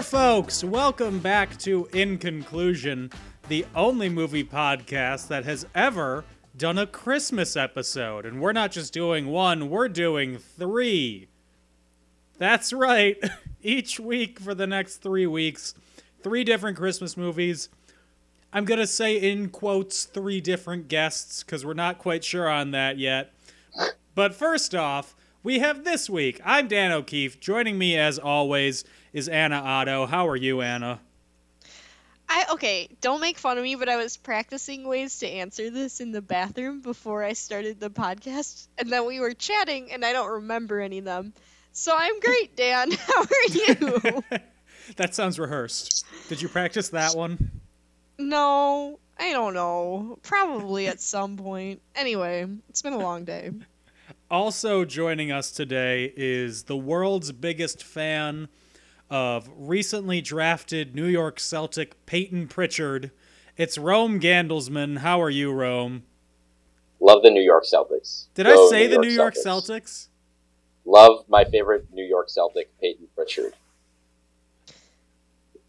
there, folks! Welcome back to In Conclusion, the only movie podcast that has ever done a Christmas episode. And we're not just doing one, we're doing three. That's right. Each week for the next three weeks, three different Christmas movies. I'm going to say, in quotes, three different guests, because we're not quite sure on that yet. But first off, we have this week. I'm Dan O'Keefe. Joining me, as always, is Anna Otto. How are you, Anna? I okay, don't make fun of me, but I was practicing ways to answer this in the bathroom before I started the podcast, and then we were chatting, and I don't remember any of them. So I'm great, Dan. How are you? that sounds rehearsed. Did you practice that one? no, I don't know. Probably at some point. Anyway, it's been a long day. Also joining us today is the world's biggest fan of recently drafted New York Celtic Peyton Pritchard. It's Rome Gandelsman. How are you, Rome? Love the New York Celtics. Did Go I say the New York Celtics? Love my favorite New York Celtic, Peyton Pritchard.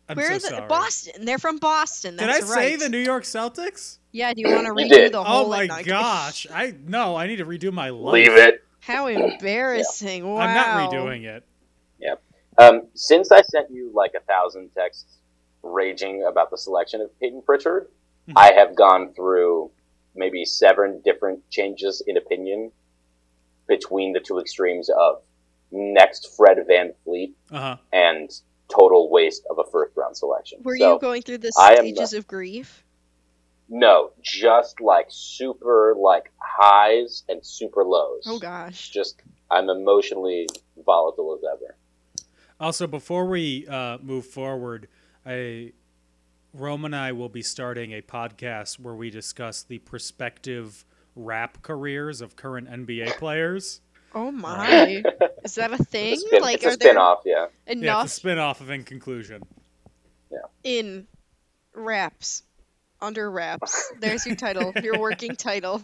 I'm Where so are the sorry. Boston? They're from Boston. Did I That's say right. the New York Celtics? Yeah, do you want to redo did. the oh whole Oh my like, gosh! I no, I need to redo my life. Leave it. How embarrassing. Wow. I'm not redoing it. Um, since I sent you like a thousand texts raging about the selection of Peyton Pritchard, Mhm. I have gone through maybe seven different changes in opinion between the two extremes of next Fred Van Fleet Uh huh. and total waste of a first round selection. Were So, you going through the I am stages of grief? No, just like super like highs and super lows. Oh gosh. Just I'm emotionally volatile as ever. Also, before we uh, move forward, I, Rome and I will be starting a podcast where we discuss the prospective rap careers of current NBA players. Oh my. Is that a thing? It's a, spin, like it's a are there spin-off, yeah. Yeah, enough it's a spin-off of In Conclusion. Yeah. in wraps under wraps? There's your title. Your working title.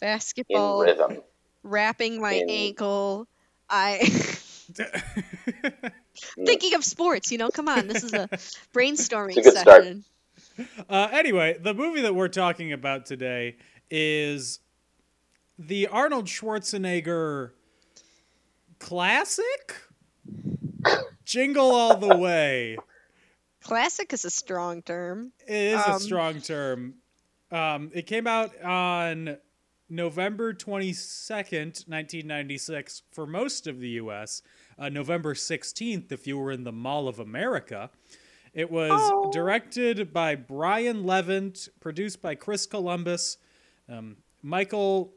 Basketball. In Basketball rhythm. wrapping my In- ankle. I thinking of sports, you know, come on. This is a brainstorming It's a session. Uh, anyway, the movie that we're talking about today is the Arnold Schwarzenegger classic Jingle All the Way. Classic is a strong term. It is a Um, strong term. Um, it came out on November 22nd, 1996, for most of the US. Uh, November 16th, if you were in the Mall of America. It was Oh. directed by Brian Levant, produced by Chris Columbus, um, Michael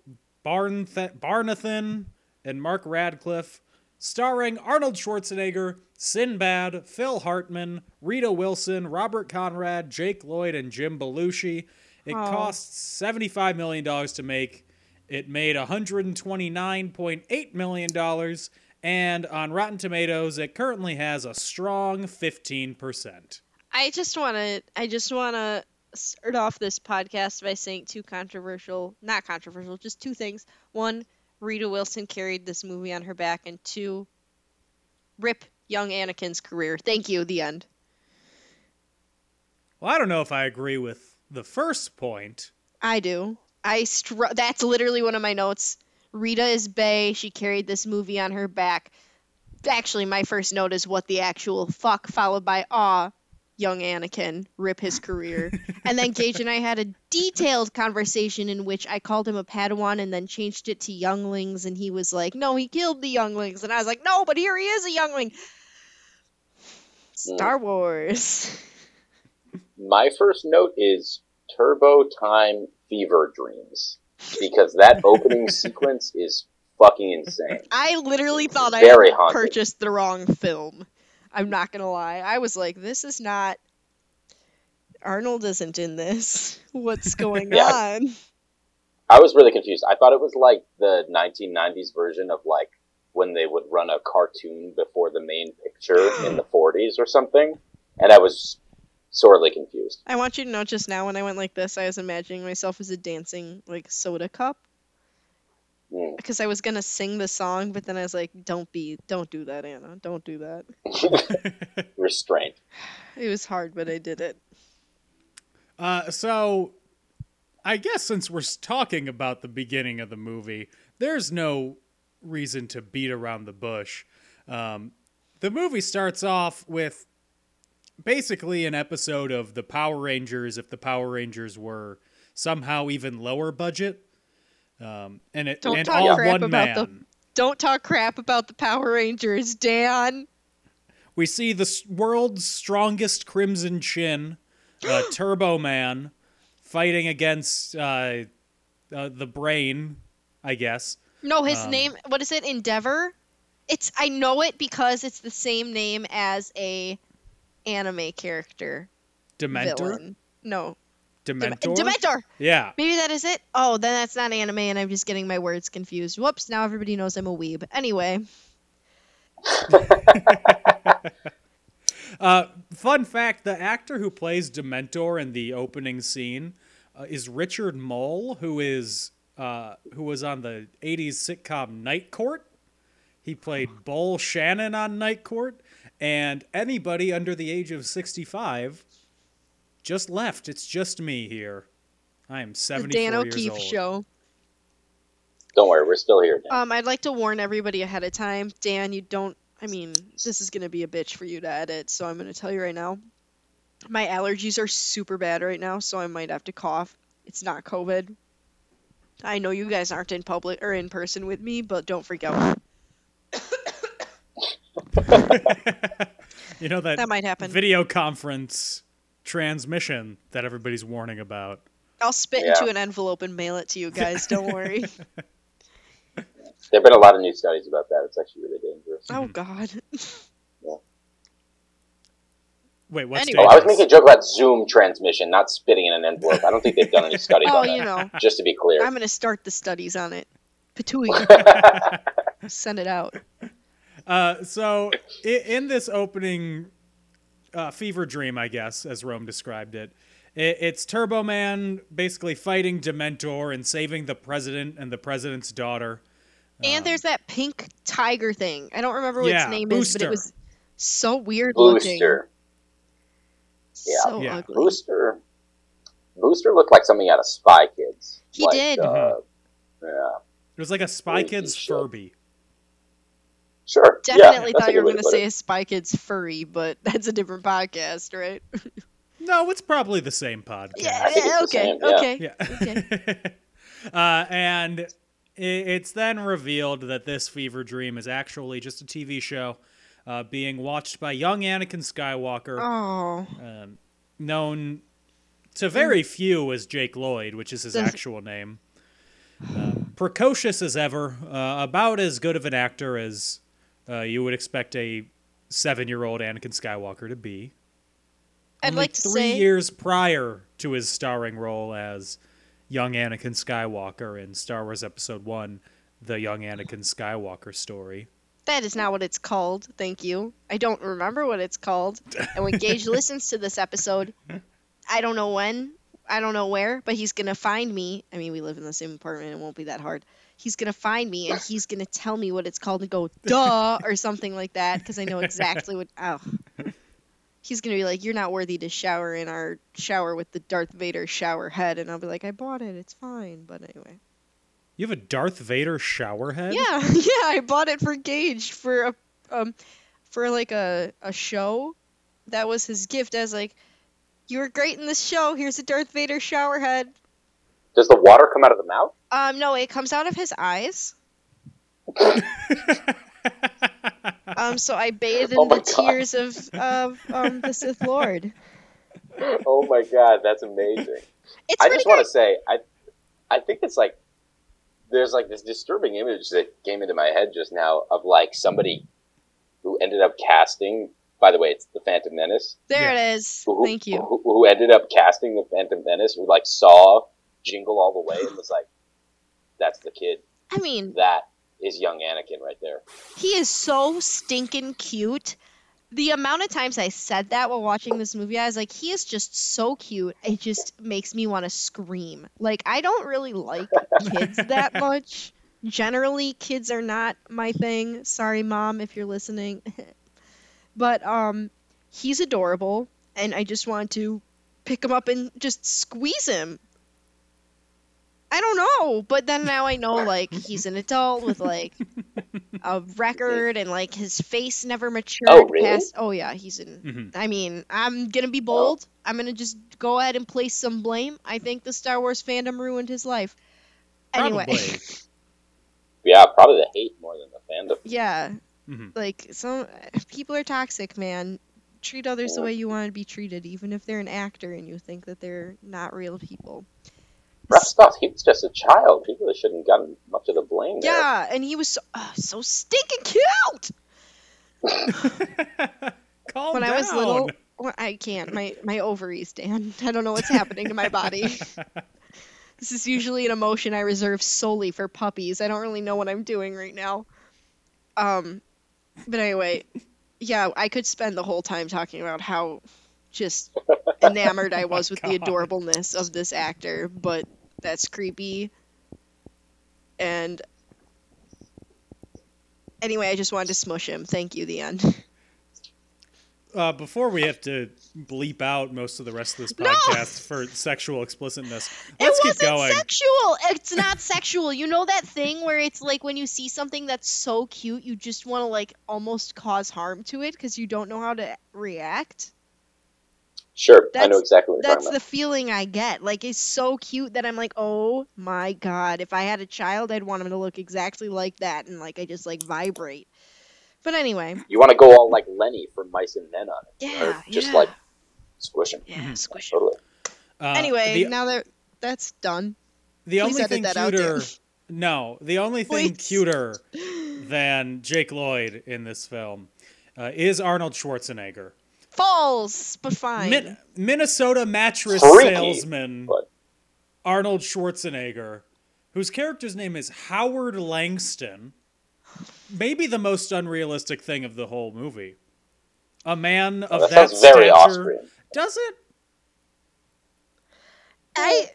Barnth- Barnathan, and Mark Radcliffe, starring Arnold Schwarzenegger, Sinbad, Phil Hartman, Rita Wilson, Robert Conrad, Jake Lloyd, and Jim Belushi. It Oh. cost $75 million to make. It made $129.8 million. And on Rotten Tomatoes, it currently has a strong 15%. I just want to I just want to start off this podcast by saying two controversial, not controversial, just two things. One, Rita Wilson carried this movie on her back and two, rip young Anakin's career. Thank you. The end. Well, I don't know if I agree with the first point. I do. I str- that's literally one of my notes. Rita is Bay. She carried this movie on her back. Actually, my first note is what the actual fuck, followed by aw, young Anakin, rip his career. and then Gage and I had a detailed conversation in which I called him a Padawan and then changed it to younglings, and he was like, "No, he killed the younglings," and I was like, "No, but here he is, a youngling." Star Wars. My first note is Turbo Time Fever Dreams because that opening sequence is fucking insane. I literally thought I Very had haunted. purchased the wrong film. I'm not gonna lie. I was like, this is not. Arnold isn't in this. What's going Yeah. on? I was really confused. I thought it was like the 1990s version of like when they would run a cartoon before the main picture in the 40s or something, and I was sorely confused. I want you to know just now when I went like this, I was imagining myself as a dancing like soda cup. Mm. Because I was gonna sing the song, but then I was like, "Don't be, don't do that, Anna. Don't do that." Restraint. It was hard, but I did it. Uh, so, I guess since we're talking about the beginning of the movie, there's no reason to beat around the bush. Um, the movie starts off with basically an episode of the Power Rangers if the Power Rangers were somehow even lower budget. Um, and it Don't and talk all crap one about the- man. Don't talk crap about the Power Rangers, Dan. We see the world's strongest Crimson Chin, uh, Turbo Man, fighting against uh, uh, the Brain, I guess. No, his Um, name. What is it? Endeavor. It's. I know it because it's the same name as a anime character. Dementor. Villain. No. Dem- Dementor. Dementor. Yeah. Maybe that is it. Oh, then that's not anime, and I'm just getting my words confused. Whoops! Now everybody knows I'm a weeb. Anyway, Uh, fun fact: the actor who plays Dementor in the opening scene uh, is Richard Moll, who is uh, who was on the '80s sitcom Night Court. He played Bull Shannon on Night Court, and anybody under the age of 65 just left. It's just me here. I am 74 the 74 Dan years O'Keefe old. show. Don't worry, we're still here. Dan. Um, I'd like to warn everybody ahead of time. Dan, you don't. I mean, this is gonna be a bitch for you to edit, so I'm gonna tell you right now. My allergies are super bad right now, so I might have to cough. It's not COVID. I know you guys aren't in public or in person with me, but don't freak out. You know that, That might happen. video conference transmission that everybody's warning about. I'll spit Yeah. into an envelope and mail it to you guys. Don't worry. There have been a lot of new studies about that. It's actually really dangerous. oh God. Wait, what's Anyway. Oh, I was making a joke about Zoom transmission, not spitting in an envelope. I don't think they've done any studies Oh, on that. know. Just to be clear. I'm gonna start the studies on it. Patooey. Send it out. Uh, so i- in this opening uh, fever dream, I guess, as Rome described it, i it's Turbo Man basically fighting Dementor and saving the president and the president's daughter. And there's that pink tiger thing. I don't remember what Yeah, its name is, but it was so weird looking. Booster. Yeah. So Yeah. ugly. Booster. Booster looked like something out of Spy Kids. He Like, did. Uh, yeah. It was like a Spy Holy Kids shit. Furby. Sure. Definitely that's thought you were gonna say it. a Spy Kids furry, but that's a different podcast, right? No, it's probably the same podcast. Yeah, yeah, okay, same, yeah. okay. Yeah. Okay. uh, and i- it's then revealed that this fever dream is actually just a TV show uh, being watched by young Anakin Skywalker, Oh, um, known to very few as Jake Lloyd, which is his Does- actual name. Uh, precocious as ever, uh, about as good of an actor as uh, you would expect a seven-year-old Anakin Skywalker to be. I'd like to three say years prior to his starring role as young Anakin Skywalker in Star Wars Episode One, the young Anakin Skywalker story. that is not what it's called. Thank you. I don't remember what it's called. And when Gage listens to this episode, I don't know when, I don't know where, but he's gonna find me. I mean, we live in the same apartment; it won't be that hard. He's gonna find me and he's gonna tell me what it's called and go duh or something like that because I know exactly what. Oh. He's gonna be like, "You're not worthy to shower in our shower with the Darth Vader shower head," and I'll be like, "I bought it. It's fine." But anyway. You have a Darth Vader shower head? Yeah, yeah, I bought it for Gage for a um for like a a show. That was his gift. as like, "You were great in this show. Here's a Darth Vader shower head." Does the water come out of the mouth? Um, no, it comes out of his eyes. um, so I bathed in Oh the God. tears of of um the Sith Lord. Oh my god, that's amazing. It's I just want to say, I, I think it's like there's like this disturbing image that came into my head just now of like somebody who ended up casting by the way, it's the Phantom Menace. There Yeah. it is. Who, Thank you. Who, who ended up casting the Phantom Menace? Who like saw Jingle all the way and was like, "That's the kid. I mean, That is young Anakin right there." he is so stinking cute. The amount of times I said that while watching this movie, I was like, he is just so cute. It just makes me want to scream. Like, I don't really like kids that much. Generally, kids are not my thing. Sorry, mom, if you're listening. but um, he's adorable, and I just want to pick him up and just squeeze him. I don't know, but then now I know like he's an adult with like a record and like his face never matured Oh, really? past. Oh yeah, he's in. Mhm. I mean, I'm gonna be bold. I'm gonna just go ahead and place some blame. I think the Star Wars fandom ruined his life. Anyway, Probably. Yeah, probably the hate more than the fandom. yeah, Mhm. like some people are toxic, man. Treat others the way you want to be treated, even if they're an actor and you think that they're not real people. Rough stuff. He was just a child. He really shouldn't have gotten much of the blame there. Yeah, and he was so, uh, so stinking cute. Calm when down. I was little, well, I can't. My my ovaries, Dan. I don't know what's happening to my body. this is usually an emotion I reserve solely for puppies. I don't really know what I'm doing right now. Um, but anyway, yeah, I could spend the whole time talking about how just enamored I was with the adorableness of this actor, but that's creepy. And anyway, I just wanted to smush him. Thank you, the end. Uh, before we have to bleep out most of the rest of this No! podcast for sexual explicitness, let's keep wasn't going. sexual. It's not sexual. You know that thing where it's like when you see something that's so cute, you just want to like almost cause harm to it because you don't know how to react. Sure, I know That's- exactly what you're That's talking the feeling I get. Like it's so cute that I'm like, oh my god! If I had a child, I'd want him to look exactly like that, and like I just like vibrate. But anyway, You want to go all like Lenny from Mice and Men on it, yeah, or just yeah, like squish him. yeah, squish him. Totally. Uh, Anyway, the, now that that's done, the please only edit thing that cuter. Dan. No, the only thing Please. cuter than Jake Lloyd in this film uh, is Arnold Schwarzenegger. Falls, but fine. Min- Minnesota mattress Freaky, salesman but- Arnold Schwarzenegger, whose character's name is Howard Langston. Maybe the most unrealistic thing of the whole movie. A man of oh, that that, sounds very stature. Austrian. Does it? I.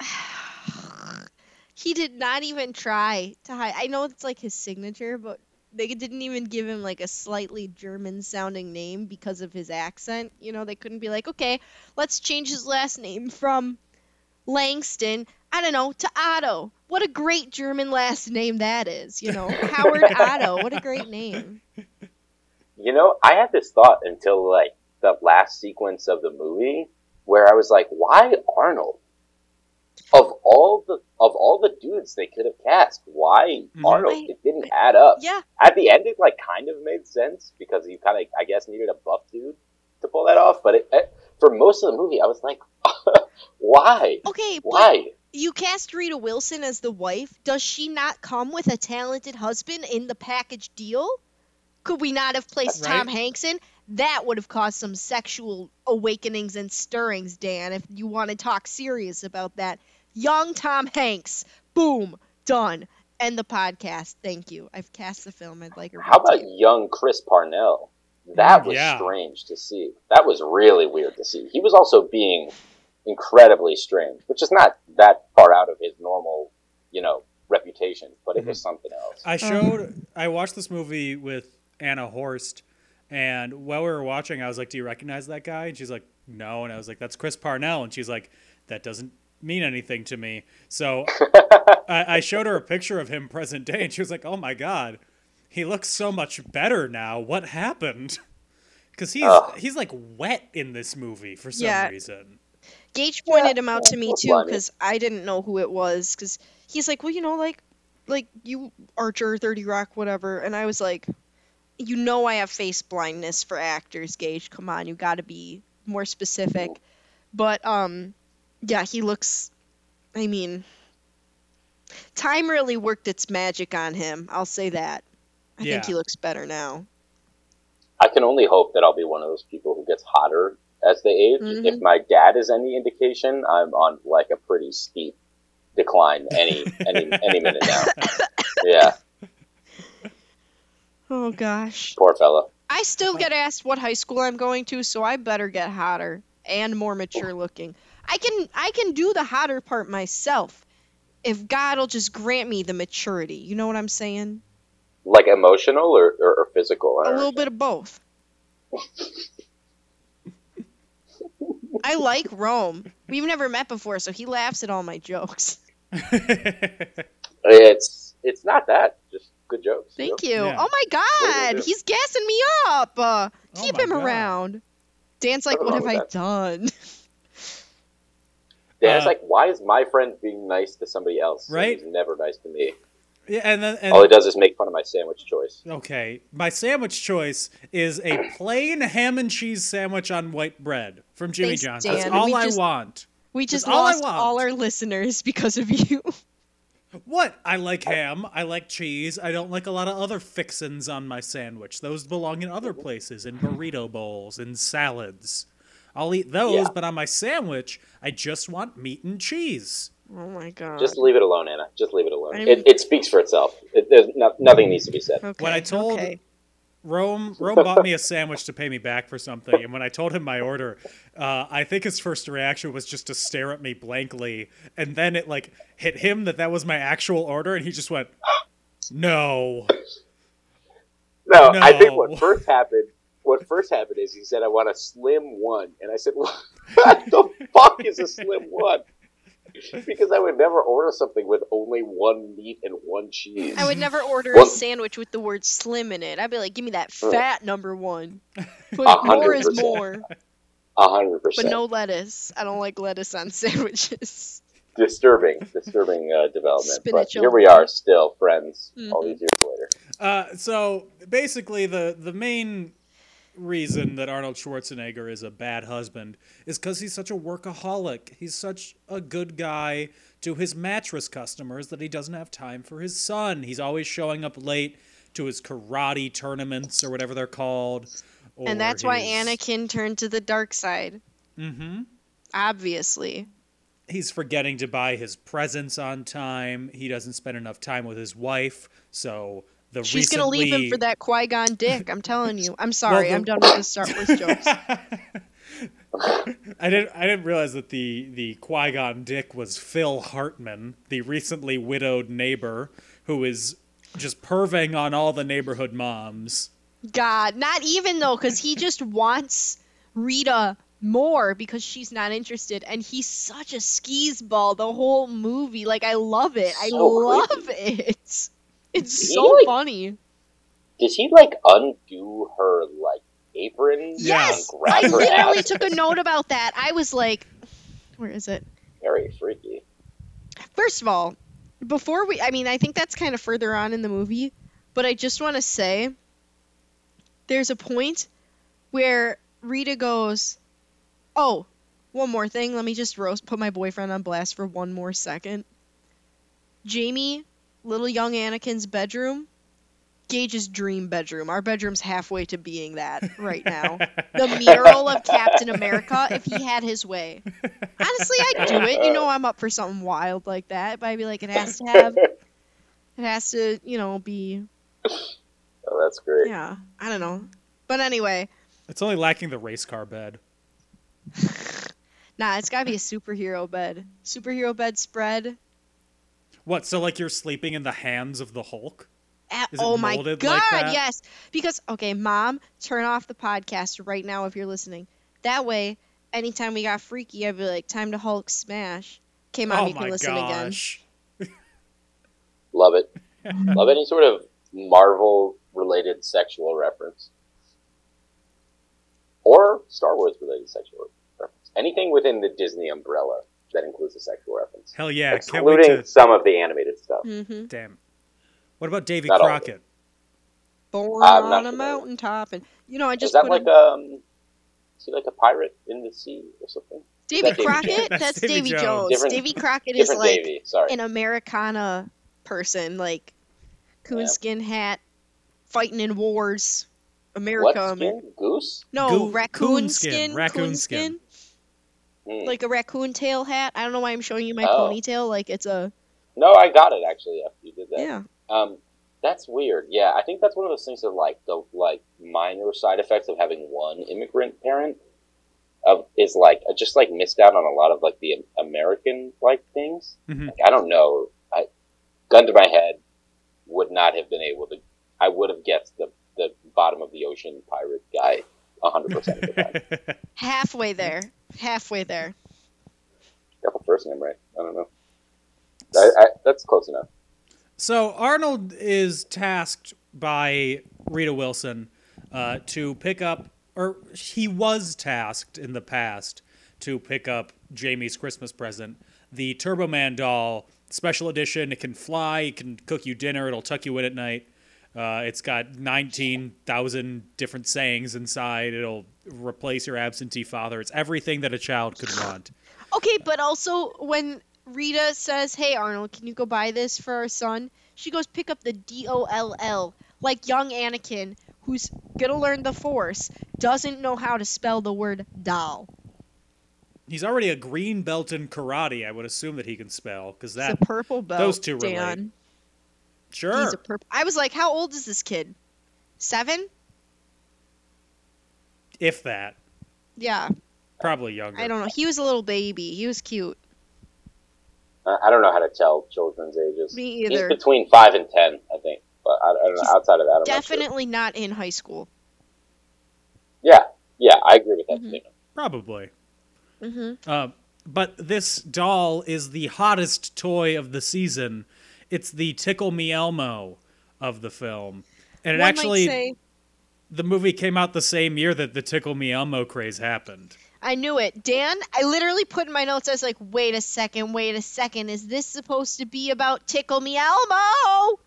he did not even try to hide. I know it's like his signature, but they didn't even give him like a slightly German sounding name because of his accent. You know, they couldn't be like, okay, let's change his last name from Langston, I don't know, to Otto. What a great German last name that is. You know, Howard Otto. What a great name. You know, I had this thought until like the last sequence of the movie where I was like, why Arnold? Of all the of all the dudes they could have cast, why Mhm. Arnold? I- It didn't add up. Yeah. At the end, it like kind of made sense because you kind of, I guess, needed a buff dude to pull that off. But it, it, for most of the movie, I was like, why? Okay, but Why? You cast Rita Wilson as the wife. Does she not come with a talented husband in the package deal? Could we not have placed Right. Tom Hanks in? That would have caused some sexual awakenings and stirrings, Dan, if you want to talk serious about that. Young Tom Hanks. Boom. Done. End the podcast. Thank you. I've cast the film. I'd like a How about retake. young Chris Parnell? That was Yeah. strange to see. That was really weird to see. He was also being incredibly strange, which is not that far out of his normal, you know, reputation, but it was mm-hmm. something else. I showed. I watched this movie with Anna Horst, and while we were watching, I was like, "Do you recognize that guy?" And she's like, "No." And I was like, "That's Chris Parnell." And she's like, "That doesn't mean anything to me." So I, I showed her a picture of him present day, and she was like, "Oh my god, he looks so much better now. What happened?" Because he's Ugh. he's like wet in this movie for some Yeah. reason. Gage pointed him out to me too because I didn't know who it was because he's like, well, you know, like, like you Archer, Thirty Rock, whatever, and I was like, you know, I have face blindness for actors, Gage. Come on, you got to be more specific. But um, yeah, he looks. I mean, time really worked its magic on him. I'll say that. I Yeah. think he looks better now. I can only hope that I'll be one of those people who gets hotter as they age. Mhm. If my dad is any indication, I'm on like a pretty steep decline any any any minute now. Yeah, Oh gosh. poor fella. I still get asked what high school I'm going to, so I better get hotter and more mature looking. I can I can do the hotter part myself if God will just grant me the maturity. You know what I'm saying? Like emotional or, or, or physical? A little bit of both. I like Rome. We've never met before, so he laughs at all my jokes. It's it's not that. Just good jokes. Thank know? you. Yeah. Oh my What are you God, gonna do? he's gassing me up. Uh, Oh keep my him God. around. Dan's like, what have I with done? Dan's Uh, like, why is my friend being nice to somebody else? Right? He's never nice to me. yeah, and then and All he does is make fun of my sandwich choice. Okay, my sandwich choice is a plain ham and cheese sandwich on white bread from Jimmy Thanks, John's. Dan. That's all We I just- want. We just all lost want. all our listeners because of you. What? I like ham. I like cheese. I don't like a lot of other fixins on my sandwich. Those belong in other places, in burrito bowls, in salads. I'll eat those, Yeah. but on my sandwich, I just want meat and cheese. Oh my god. Just leave it alone, Anna. Just leave it alone. I'm- It, it speaks for itself. It, there's no, nothing needs to be said. okay. When I told okay. Rome, Rome bought me a sandwich to pay me back for something, and when I told him my order, uh, I think his first reaction was just to stare at me blankly, and then it like hit him that that was my actual order, and he just went, "No." No, I think what first happened. What first happened is he said, "I want a slim one," and I said, "What the fuck is a slim one?" Because I would never order something with only one meat and one cheese. I would never order Well- a sandwich with the word slim in it. I'd be like, give me that fat number one. Put A hundred more is more, A hundred but no lettuce. I don't like lettuce on sandwiches. Disturbing, disturbing uh, development. but here we are, still friends, all Mhm. these years later. Uh, so basically, the the main reason that Arnold Schwarzenegger is a bad husband is because he's such a workaholic. He's such a good guy to his mattress customers that he doesn't have time for his son. He's always showing up late to his karate tournaments or whatever they're called. and that's why his- Anakin turned to the dark side. Mm Mhm. Obviously. He's forgetting to buy his presents on time. He doesn't spend enough time with his wife. So the She's gonna leave him for that Qui Gon dick. I'm telling you. I'm sorry. the- I'm done with the Star Wars jokes. I didn't. I didn't realize that the the Qui Gon Dick was Phil Hartman, the recently widowed neighbor who is just perving on all the neighborhood moms. God, not even though, because he just wants Rita more because she's not interested, and he's such a skis ball the whole movie. Like I love it. I So love it. It's He, so like- funny. Does he like undo her like apron? Yes, and grab I literally ass? took a note about that. I was like, where is it? Very freaky. First of all, before we, I mean, I think that's kind of further on in the movie, but I just want to say there's a point where Rita goes, Oh, one more thing. Let me just roast, put my boyfriend on blast for one more second. Jamie, little young Anakin's bedroom, Gage's dream bedroom. Our bedroom's halfway to being that right now. the mural of Captain America if he had his way. Honestly, I'd do it. You know, I'm up for something wild like that, but I'd be like, it has to have, it has to, you know, be, Oh, that's great. yeah, I don't know. But anyway, It's only lacking the race car bed. nah, it's gotta be a superhero bed. Superhero bed spread. What? So like you're sleeping in the hands of the Hulk? Is it oh my god, like that? yes. Because okay, mom, turn off the podcast right now if you're listening. That way, anytime we got freaky, I'd be like, "Time to Hulk smash." Okay, mom, oh you can my listen again. Love it. Love any sort of Marvel related sexual reference. Or Star Wars related sexual reference. Anything within the Disney umbrella that includes a sexual reference. Hell yeah! Can't wait Excluding to. some of the animated stuff. Mm-hmm. Damn. What about Davy Not all of it. Crockett? Born I'm on a familiar. mountaintop, and you know, I just Is just that put like him- um is he like a pirate in the sea or something? Davy that Crockett. Jones? That's That's Davy Davy Jones. Jones. Different- Davy Crockett is like Davy, sorry. an Americana person, like coonskin hat, fighting in wars. America. what skin? Goose? no, Goo- raccoon coon skin. skin, raccoon skin. Hmm. Like a raccoon tail hat. I don't know why I'm showing you my Oh. ponytail. Like it's a No, I got it actually after you did that. yeah. Um, that's weird. Yeah, I think that's one of those things of like the like minor side effects of having one immigrant parent. Of is like just like missed out on a lot of like the American like things. Mhm. Like, I don't know. I gun to my head would not have been able to. I would have guessed the the bottom of the ocean pirate guy hundred percent of the time. Halfway there. Halfway there. Got the first name right. I don't know. I, I, that's close enough. So Arnold is tasked by Rita Wilson uh, to pick up, or he was tasked in the past to pick up Jamie's Christmas present, the Turbo Man doll special edition. It can fly, it can cook you dinner, it'll tuck you in at night. Uh, it's got 19,000 different sayings inside. It'll replace your absentee father. It's everything that a child could want. Okay, but also when Rita says, "Hey Arnold, can you go buy this for our son?" She goes pick up the D O L L, like young Anakin, who's gonna learn the Force, doesn't know how to spell the word doll. He's already a green belt in karate. I would assume that he can spell because It's that a purple belt. those two relate. Dan. sure. He's a purple. I was like, how old is this kid? Seven? if that. Yeah, Probably younger. I don't know. He was a little baby. He was cute. I I don't know how to tell children's ages. Me either. He's between five and ten, I think. But I, I don't know. He's Outside of that, I'm not sure. Definitely not in high school. Yeah, yeah, I agree with that Mhm. statement. Probably. hmm Uh, but this doll is the hottest toy of the season. It's the Tickle Me Elmo of the film. And it One actually, say, the movie came out the same year that the Tickle Me Elmo craze happened. I knew it. Dan, I literally put in my notes, I was like, wait a second, wait a second. Is this supposed to be about Tickle Me Elmo?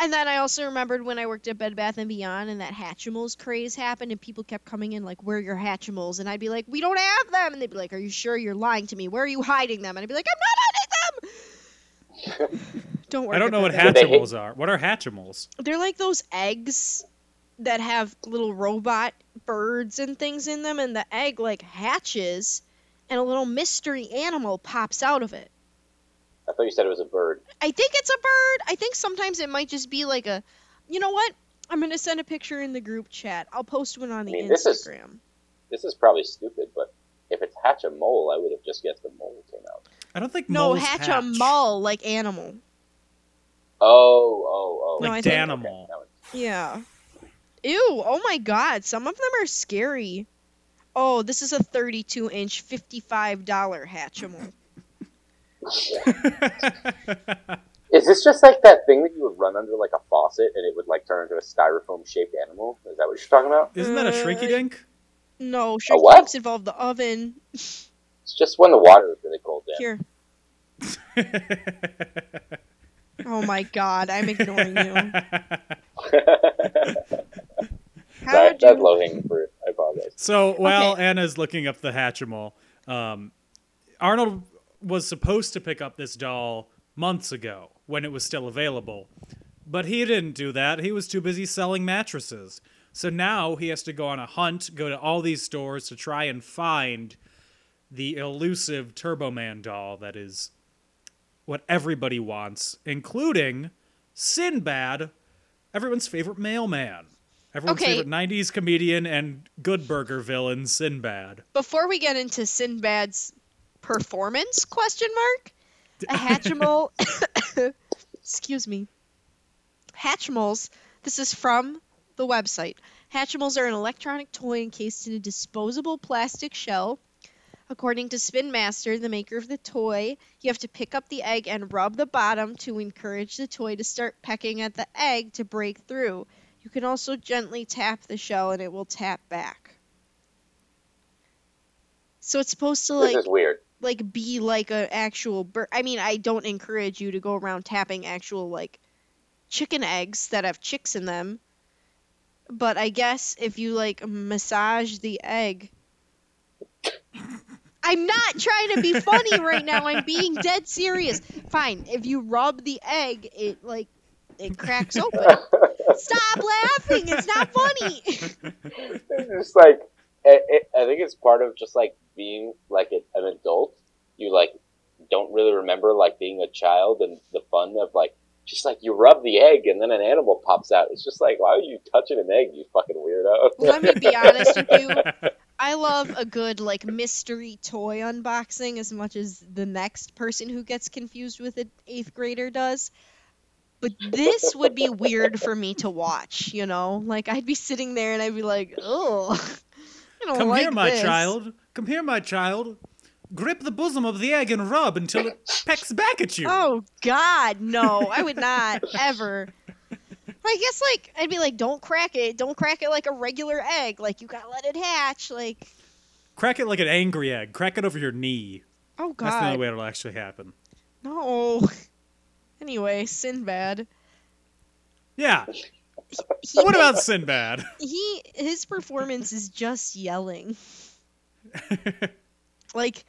And then I also remembered when I worked at Bed Bath & Beyond and that Hatchimals craze happened and people kept coming in like, where are your Hatchimals? And I'd be like, we don't have them. And they'd be like, are you sure you're lying to me? Where are you hiding them? And I'd be like, I'm not hiding them! Don't worry. I don't know what Did they hit- Hatchimals are. What are Hatchimals? They're like those eggs that have little robot birds and things in them, and the egg like hatches, and a little mystery animal pops out of it. I thought you said it was a bird. I think it's a bird. I think sometimes it might just be like a. You know what? I'm gonna send a picture in the group chat. I'll post one on the I mean, this is- Instagram. This is probably stupid, but if it's hatch a mole, I would have just guessed the mole came out. I don't think No, moles hatch, a mole like animal. Oh, oh, oh. Like think- Danimal. Okay, Yeah. Ew, oh my god, some of them are scary. Oh, this is a 32 inch, $55 Hatchimal. Is this just like that thing that you would run under like a faucet and it would like turn into a styrofoam shaped animal? Is that what you're talking about? Isn't that a Uh, shrinky dink? No, shrinky dinks involve the oven. It's just when the water is really cold. Yeah. Here. Oh my god, I'm ignoring you. How that, that's you... low hanging fruit. I apologize. So while Okay. Anna's looking up the Hatchimal, um, Arnold was supposed to pick up this doll months ago when it was still available. But he didn't do that. He was too busy selling mattresses. So now he has to go on a hunt, go to all these stores to try and find the elusive Turbo Man doll that is what everybody wants, including Sinbad, everyone's favorite mailman. Everyone's Okay. favorite 90s comedian and Good Burger villain, Sinbad. Before we get into Sinbad's performance, question mark, a Hatchimal, excuse me, Hatchimals, this is from the website. Hatchimals are an electronic toy encased in a disposable plastic shell. According to Spin Master, the maker of the toy, you have to pick up the egg and rub the bottom to encourage the toy to start pecking at the egg to break through. You can also gently tap the shell and it will tap back. So it's supposed to This like is weird. like be like an actual bird. I mean, I don't encourage you to go around tapping actual like chicken eggs that have chicks in them. But I guess if you like massage the egg. I'm not trying to be funny right now. I'm being dead serious. Fine. If you rub the egg, it like it cracks open. Stop laughing! It's not funny. It's just like it, it, I think it's part of just like being like an adult. You like don't really remember like being a child and the fun of like just like you rub the egg and then an animal pops out. It's just like why are you touching an egg, you fucking weirdo? Let me be honest with you. I love a good like mystery toy unboxing as much as the next person who gets confused with an eighth grader does. But this would be weird for me to watch, you know? Like I'd be sitting there and I'd be like, oh, I don't Come like here, my this." child. Come here, my child. Grip the bosom of the egg and rub until it pecks back at you. Oh God, no! I would not ever. I guess like I'd be like, don't crack it, don't crack it like a regular egg. Like you gotta let it hatch. Like Crack it like an angry egg. Crack it over your knee. oh God, That's the only way it'll actually happen. no. Anyway, Sinbad. Yeah. He What about Sinbad? he? His performance is just yelling. Like,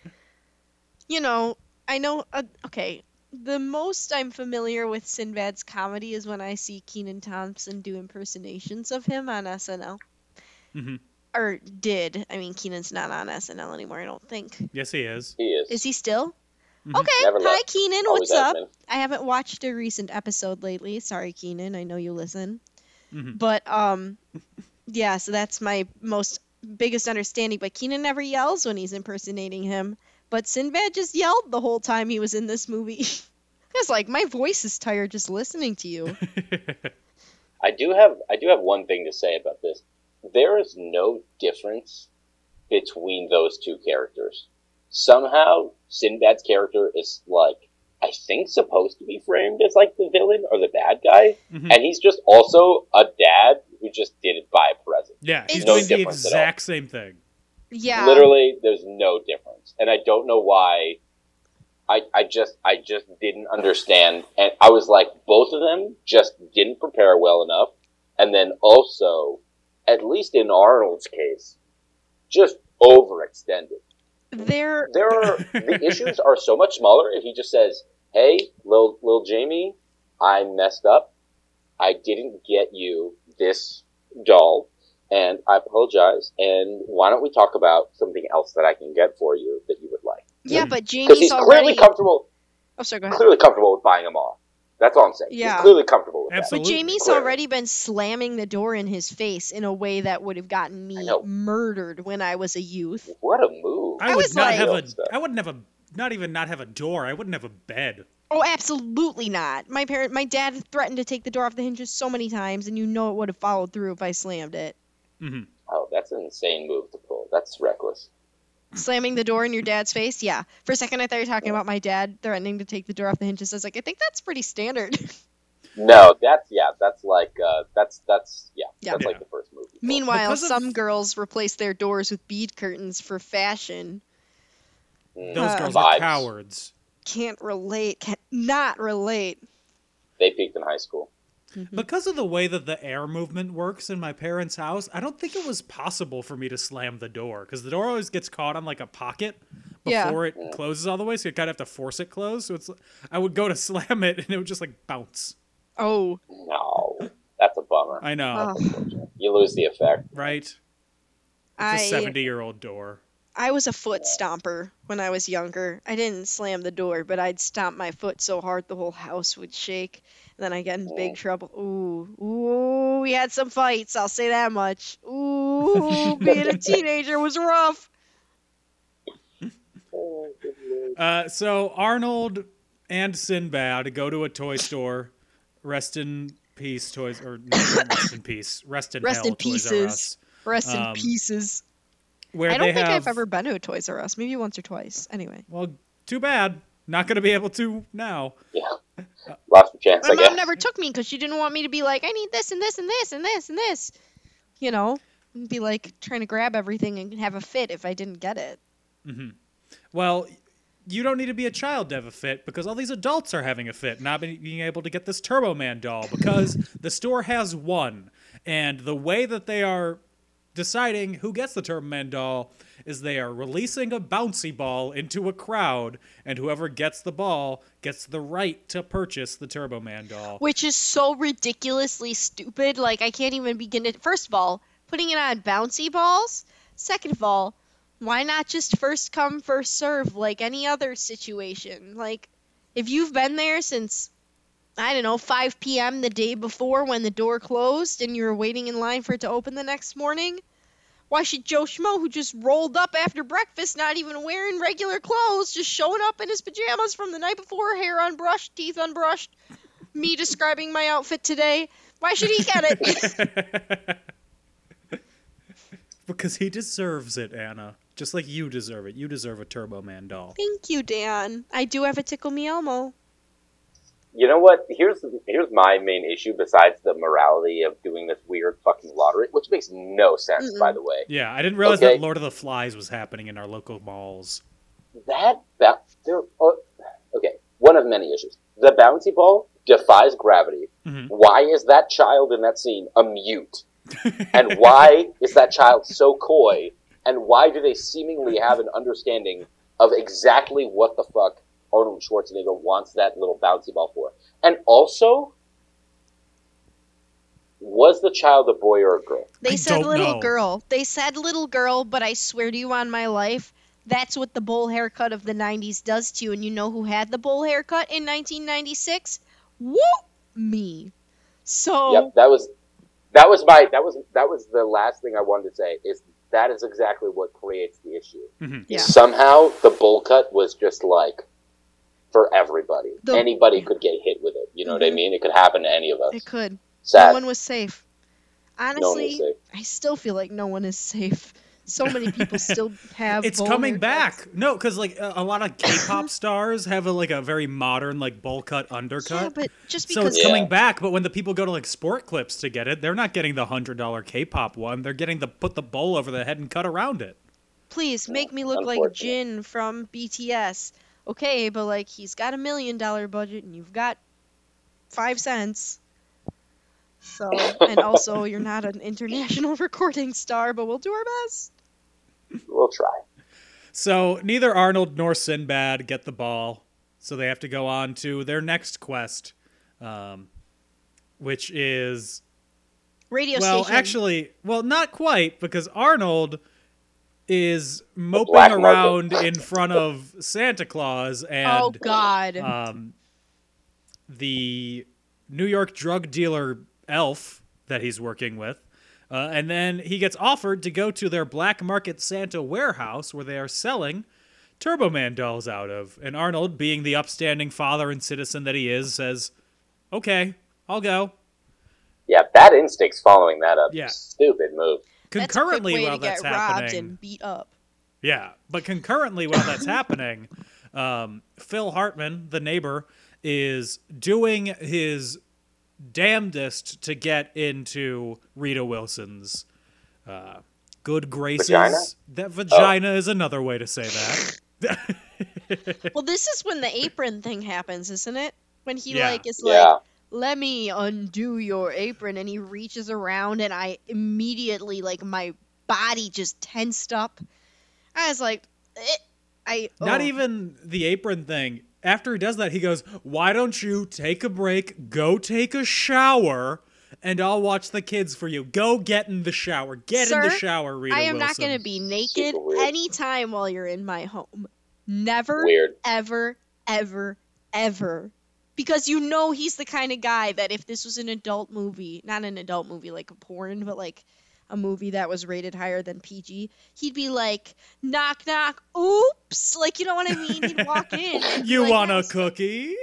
you know, I know. Uh, okay, the most I'm familiar with Sinbad's comedy is when I see Kenan Thompson do impersonations of him on SNL. Mhm. Or did. I mean, Kenan's not on SNL anymore, I don't think. yes, he is. he is. Is he still? Mhm. Okay. Never Hi, left. Kenan. What's up? been. I haven't watched a recent episode lately. Sorry, Kenan. I know you listen. Mhm. But, um, yeah, so that's my most biggest understanding. But Kenan never yells when he's impersonating him. But Sinbad just yelled the whole time he was in this movie. I was like, my voice is tired just listening to you. I do have I do have one thing to say about this. There is no difference between those two characters. Somehow Sinbad's character is like I think supposed to be framed as like the villain or the bad guy, Mhm. and he's just also a dad who just did it by a present. Yeah, he's No doing the difference at all. exact same thing. Yeah. Literally, there's no difference, and I don't know why. I, I just I just didn't understand, and I was like, both of them just didn't prepare well enough, and then also, at least in Arnold's case, just overextended. They're There are the issues are so much smaller if he just says, "Hey, little little Jamie, I messed up. I didn't get you this doll, and I apologize. And why don't we talk about something else that I can get for you that you would like? yeah, but Because Jamie's he's already. clearly comfortable, oh, sorry, go ahead. clearly comfortable with buying them all. That's all I'm saying. Yeah. He's clearly comfortable with Absolutely. But Jamie's Clearly. already been slamming the door in his face in a way that would have gotten me murdered when I was a youth. What a move! I, I would not like- have a. I wouldn't have a. Not even not have a door. I wouldn't have a bed. Oh, absolutely not. My parent, my dad threatened to take the door off the hinges so many times, and you know it would have followed through if I slammed it. hmm Oh, that's an insane move to pull. That's reckless. Slamming the door in your dad's face? Yeah. For a second, I thought you were talking about my dad threatening to take the door off the hinges. I was like, I think that's pretty standard. No, that's yeah, that's like uh, that's that's yeah, Yeah. that's Yeah. like the first move. Meanwhile, Because of- some girls replace their doors with bead curtains for fashion. Mm, Those Uh, girls vibes. are cowards. Can't relate. Can't not relate. They peaked in high school. Mm-hmm. Because of the way that the air movement works in my parents' house, I don't think it was possible for me to slam the door because the door always gets caught on like a pocket Yeah. before it closes all the way, so you kind of have to force it closed. So it's I would go to slam it and it would just like bounce. Oh, No, that's a bummer. I know, oh. You lose the effect. right? It's I a seventy-year-old door. I was a foot stomper when I was younger. I didn't slam the door, but I'd stomp my foot so hard the whole house would shake. And then I get in big trouble. Ooh, ooh, we had some fights. I'll say that much. Ooh, being a teenager was rough. Uh, so Arnold and Sinbad go to a toy store. Rest in peace, toys or no, rest in peace. Rest in Rest hell, in Toys R pieces. Us. Rest in Um, pieces. Where I don't they think have, I've ever been to a Toys R Us. Maybe once or twice. Anyway, Well, too bad. Not gonna be able to now. Yeah, lost your chance. my I guess. mom never took me because she didn't want me to be like, I need this and this and this and this and this. You know, and be like trying to grab everything and have a fit if I didn't get it. Mm-hmm. Well, you don't need to be a child to have a fit because all these adults are having a fit, not being able to get this Turbo Man doll because the store has one, and the way that they are deciding who gets the Turbo Man doll is they are releasing a bouncy ball into a crowd, and whoever gets the ball gets the right to purchase the Turbo Man doll. Which is so ridiculously stupid. Like, I can't even begin to. First of all, putting it on bouncy balls. Second of all, why not just first come, first serve like any other situation? Like, if you've been there since, I don't know, 5 p.m. the day before when the door closed and you were waiting in line for it to open the next morning, why should Joe Schmo, who just rolled up after breakfast, not even wearing regular clothes, just showing up in his pajamas from the night before, hair unbrushed, teeth unbrushed, me describing my outfit today, why should he get it? Because he deserves it, Anna. Just like you deserve it. You deserve a Turbo Man doll. Thank you, Dan. I do have a Tickle Me Elmo. You know what? Here's here's my main issue. Besides the morality of doing this weird fucking lottery, which makes no sense, by the way. Yeah, I didn't realize Okay. that Lord of the Flies was happening in our local malls. That ba- there. Oh, okay, one of many issues. The bouncy ball defies gravity. Mhm. Why is that child in that scene a mute? and why is that child so coy? And why do they seemingly have an understanding of exactly what the fuck Arnold Schwarzenegger wants that little bouncy ball for? And also, was the child a boy or a girl? They I said don't little know. girl. They said little girl, but I swear to you on my life, that's what the bowl haircut of the 90s does to you. And you know who had the bowl haircut in 1996? Whoop! Me. So, Yep, that was that was my that was that was the last thing I wanted to say. Is that is exactly what creates the issue. Mhm. Yeah. Somehow the bowl cut was just like for everybody. The- Anybody could get hit with it. You know what I Mhm. mean? It could happen to any of us. it could. Sad. No one was safe. Honestly, was safe. I still feel like no one is safe. So many people still have. It's coming haircuts. back. No, because like a, a lot of K-pop stars have a, like a very modern like bowl cut undercut. Yeah, but just so because it's coming back, but when the people go to like sport clips to get it, they're not getting the hundred dollar K-pop one. They're getting the put the bowl over the head and cut around it. please make me look like Unfortunate. Jin from BTS. Okay, but like he's got a million dollar budget and you've got five cents. So, and also you're not an international recording star, but we'll do our best. We'll try. So neither Arnold nor Sinbad get the ball, so they have to go on to their next quest, um, which is Radio well, station. actually, well, not quite because Arnold is moping around in front of Santa Claus and oh God. um, the New York drug dealer Elf that he's working with. Uh, and then he gets offered to go to their black market Santa warehouse where they are selling Turbo Man dolls out of. And Arnold, being the upstanding father and citizen that he is, says, Okay, I'll go. Yeah, bad instincts following that up. Yeah. Stupid move. That's a quick Concurrently, way while to that's get robbed happening, and beat up. Yeah, but concurrently while that's happening, um, Phil Hartman, the neighbor, is doing his damnedest to get into Rita Wilson's uh, good graces. Vagina? That vagina is another way to say that. Well, this is when the apron thing happens, isn't it? When he Yeah. like is Yeah. like, "Let me undo your apron," and he reaches around, and I immediately like my body just tensed up. I was like, eh. I Not oh. even the apron thing. After he does that, he goes, Why don't you take a break, go take a shower, and I'll watch the kids for you. Go get in the shower. Get in the shower, Rita I am not going to be naked Super weird. anytime while you're in my home. Never, Weird. ever, ever, ever. Because you know he's the kind of guy that if this was an adult movie, not an adult movie like a porn, but like a movie that was rated higher than PG, he'd be like, knock, knock, oops. Like, you know what I mean? He'd walk in. You like, want a cookie?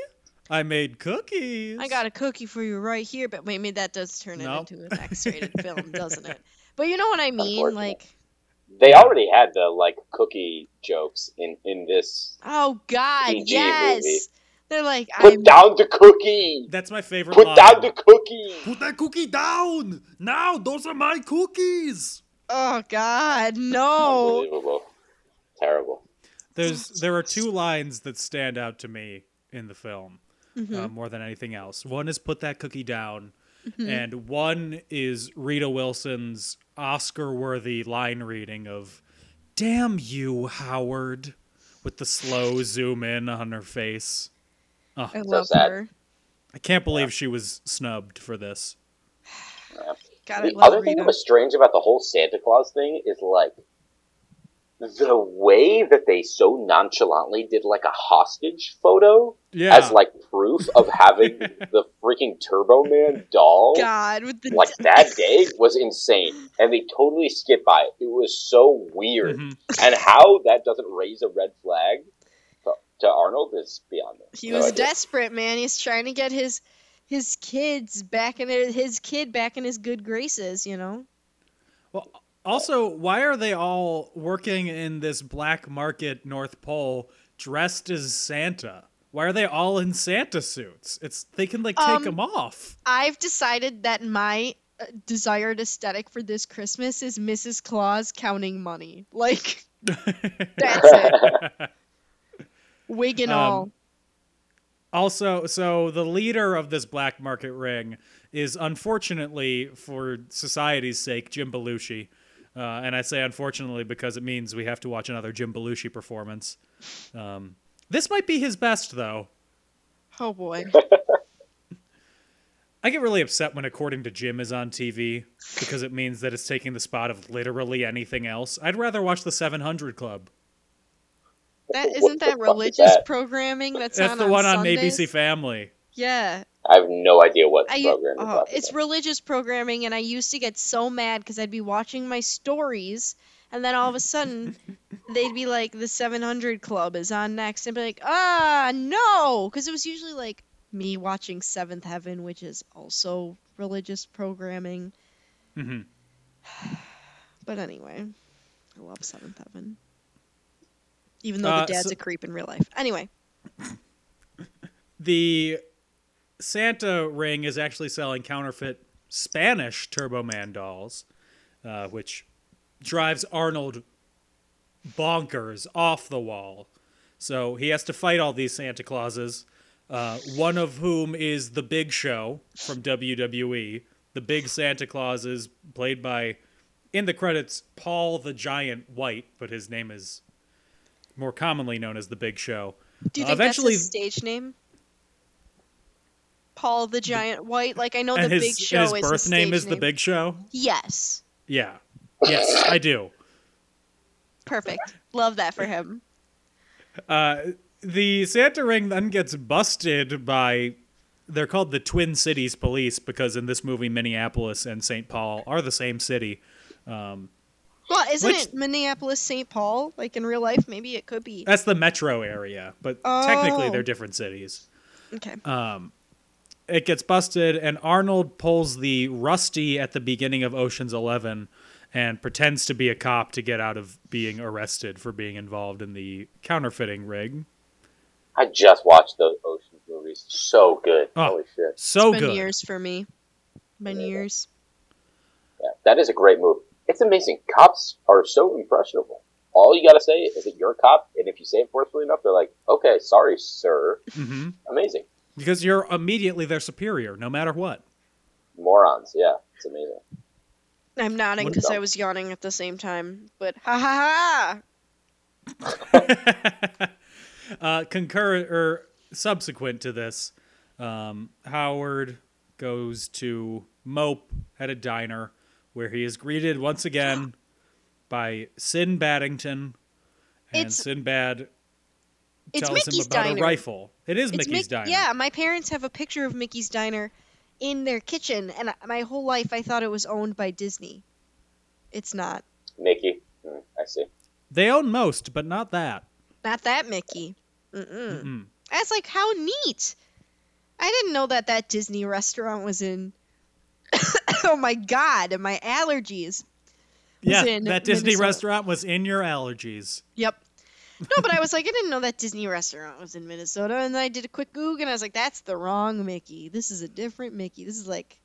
I made cookies. I got a cookie for you right here, but maybe that does turn it into an X-rated film, doesn't it? But you know what I mean? Like, They already had the like cookie jokes in in this. oh God, PG yes. movie. They're like, Put I'm down the cookie. That's my favorite Put line. down the cookie. Put that cookie down now. Those are my cookies. Oh God, no! Unbelievable. Terrible. There's there are two lines that stand out to me in the film Mm-hmm. uh, more than anything else. One is put that cookie down, and one is Rita Wilson's Oscar-worthy line reading of "Damn you, Howard," with the slow zoom in on her face. I love sad. her. I can't believe she was snubbed for this. God, The love other thing that was strange about the whole Santa Claus thing is like the way that they so nonchalantly did like a hostage photo Yeah, as like proof of having the freaking Turbo Man doll. God, with the Like that day was insane, and they totally skipped by it. It was so weird, Mhm. and how that doesn't raise a red flag to, to Arnold is beyond me. he No was idea. desperate, man. He's trying to get his his kids back in his kid back in his good graces, you know. Well, also, why are they all working in this black market North Pole dressed as Santa? Why are they all in Santa suits? It's they can like take Um, them off. I've decided that my uh, desired aesthetic for this Christmas is Mrs. Claus counting money. Like that's it. Wig and Um, all. Also, so the leader of this black market ring is unfortunately, for society's sake, Jim Belushi. Uh, and I say unfortunately because it means we have to watch another Jim Belushi performance. Um, this might be his best, though. Oh boy. I get really upset when According to Jim is on TV because it means that it's taking the spot of literally anything else. I'd rather watch the 700 Club. That What isn't that religious that? programming that's, That's on the on one on ABC Family. Yeah. I have no idea what I, program you're oh, it's about. religious programming, and I used to get so mad because I'd be watching my stories, and then all of a sudden they'd be like, "The 700 Club is on next," and I'd be like, "Ah, no," because it was usually like me watching Seventh Heaven, which is also religious programming. Mm-hmm. But anyway, I love Seventh Heaven, even though Uh, the dad's so- a creep in real life. Anyway, The Santa ring is actually selling counterfeit Spanish Turbo Man dolls, uh, which drives Arnold bonkers off the wall. So he has to fight all these Santa Clauses, uh, one of whom is the Big Show from WWE. The Big Santa Claus is played by, in the credits, Paul the Giant Wight, but his name is more commonly known as the Big Show. do you Uh, think eventually- that's his stage name? Paul the Giant Wight. Like I know the his, Big Show his is birth his name is the Big Show. Yes. Yeah. Yes, I do. Perfect. Love that for him. Uh, the Santa ring then gets busted by. They're called the Twin Cities Police because in this movie, Minneapolis and St. Paul are the same city. Well, isn't Which- it Minneapolis, St. Paul? Like in real life, maybe it could be. That's the metro area, but technically Oh. they're different cities. Okay. Um, it gets busted, and Arnold pulls the Rusty at the beginning of Ocean's Eleven and pretends to be a cop to get out of being arrested for being involved in the counterfeiting rig. I just watched those Ocean's movies. So good. Oh. Holy shit. So it's been good. years for me. Been years. Yeah, that is a great move. It's amazing. Cops are so impressionable. All you gotta say is that you're a cop, and if you say it forcefully enough, they're like, "Okay, sorry, sir." hmm Amazing. Because you're immediately their superior, no matter what. Morons. Yeah, it's amazing. I'm nodding because I was yawning at the same time. But ha ha ha! uh, concurrent or subsequent to this, um, Howard goes to mope at a diner where he is greeted once again by Sin Baddington, and It's- Sinbad It's tells Mickey's him about Diner. a rifle. It is It's Mickey's Mick- diner. Yeah, my parents have a picture of Mickey's Diner in their kitchen, and my whole life I thought it was owned by Disney. It's not. Mickey. I see. They own most, but not that. Not that Mickey. Mm-mm. Mm-mm. That's like how neat. I didn't know that that Disney restaurant was in. oh my god, and my allergies. Yeah, that Disney restaurant was in your allergies. Yep. No, but I was like, I didn't know that Disney restaurant was in Minnesota, and then I did a quick Google, and I was like, that's the wrong Mickey. This is a different Mickey. This is like,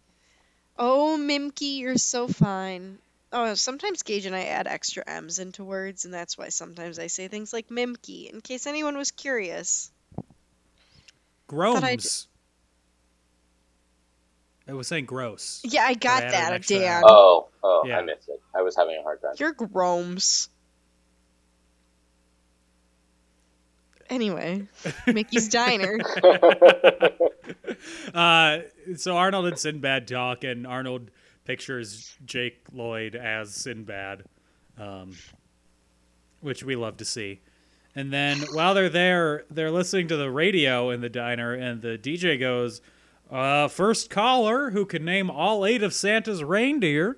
oh Mimkey, you're so fine. Oh, sometimes Gage and I add extra M's into words, and that's why sometimes I say things like Mimkey, in case anyone was curious. Gromes. I was saying gross. Yeah, I got added an that, extra Dan. hour. Oh, oh, Yeah. I missed it. I was having a hard time. You're groms. Anyway, Mickey's Diner. Uh, so Arnold and Sinbad talk, and Arnold pictures Jake Lloyd as Sinbad, um, which we love to see. And then while they're there, they're listening to the radio in the diner, and the DJ goes, uh, First caller who can name all eight of Santa's reindeer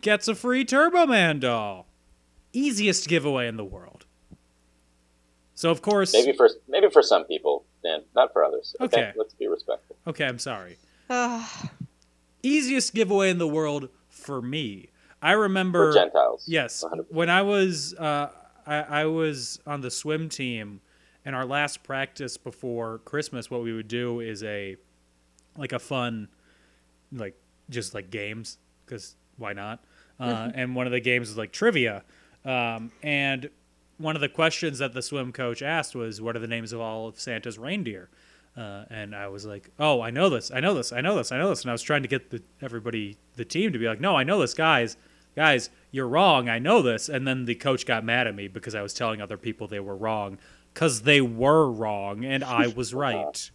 gets a free Turbo Man doll. Easiest giveaway in the world. So, of course. maybe for maybe for some people, Dan, not for others. Okay. let's be respectful. Okay, I'm sorry. Ugh. easiest giveaway in the world for me. I remember For Gentiles. Yes, 100%. when I was uh, I, I was on the swim team, and our last practice before Christmas, what we would do is a like a fun, like just like games because why not? Uh, and one of the games was like trivia, um, and one of the questions that the swim coach asked was, "What are the names of all of Santa's reindeer?" Uh, and I was like, "Oh, I know this, I know this, I know this, I know this." And I was trying to get the everybody, the team, to be like, "No, I know this, guys, guys, you're wrong. I know this." And then the coach got mad at me because I was telling other people they were wrong, because they were wrong and I was right.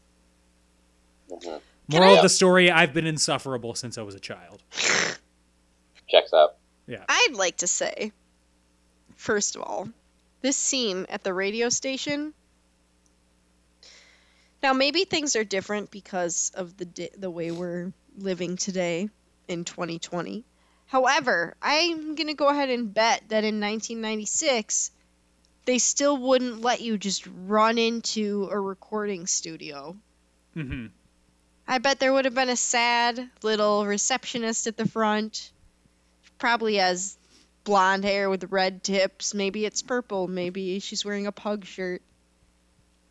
Moral I- of the story: I've been insufferable since I was a child. Checks out. Yeah. I'd like to say, first of all, this scene at the radio station. Now maybe things are different because of the di- the way we're living today in 2020. However, I'm gonna go ahead and bet that in 1996, they still wouldn't let you just run into a recording studio. hmm I bet there would have been a sad little receptionist at the front. Probably has blonde hair with red tips. Maybe it's purple. Maybe she's wearing a pug shirt.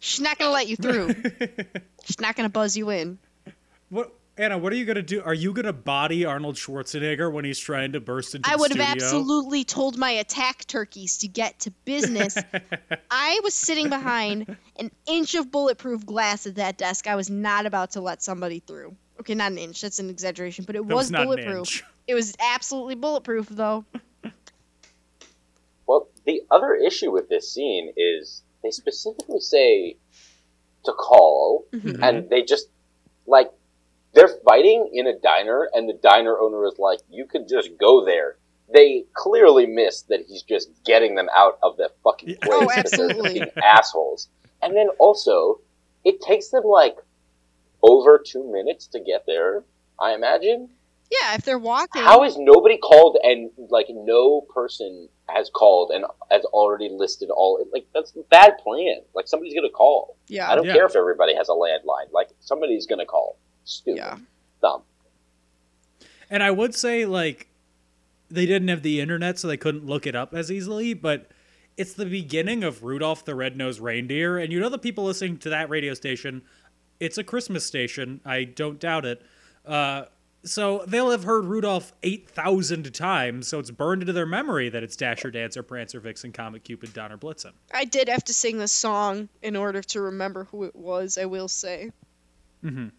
She's not going to let you through. She's not going to buzz you in. What Anna? What are you gonna do? Are you gonna body Arnold Schwarzenegger when he's trying to burst into the studio? I the would have absolutely told my attack turkeys to get to business. I was sitting behind an inch of bulletproof glass at that desk. I was not about to let somebody through. Okay, not an inch. That's an exaggeration, but it That was, was not an bulletproof. inch. It was absolutely bulletproof, though. Well, the other issue with this scene is they specifically say to call, Mhm. and they just like they're fighting in a diner, and the diner owner is like, "You could just go there." They clearly missed that he's just getting them out of the fucking oh, place. Oh, 'cause they're absolutely. assholes. And then also, it takes them like over two minutes to get there. I imagine. Yeah, if they're walking. How is nobody called and like no person has called and has already listed all like that's a bad plan. Like somebody's gonna call. yeah. I don't Yeah. care if everybody has a landline. Like somebody's gonna call. Stupid. Yeah. Dumb. And I would say like they didn't have the internet, so they couldn't look it up as easily. But it's the beginning of Rudolph the Red-Nosed Reindeer, and you know the people listening to that radio station. It's a Christmas station. I don't doubt it. Uh, so they'll have heard Rudolph eight thousand times, so it's burned into their memory that it's Dasher, Dancer, Prancer, Vixen, Comet, Cupid, Donner, Blitzen. I did have to sing the song in order to remember who it was, I will say. hmm Yeah.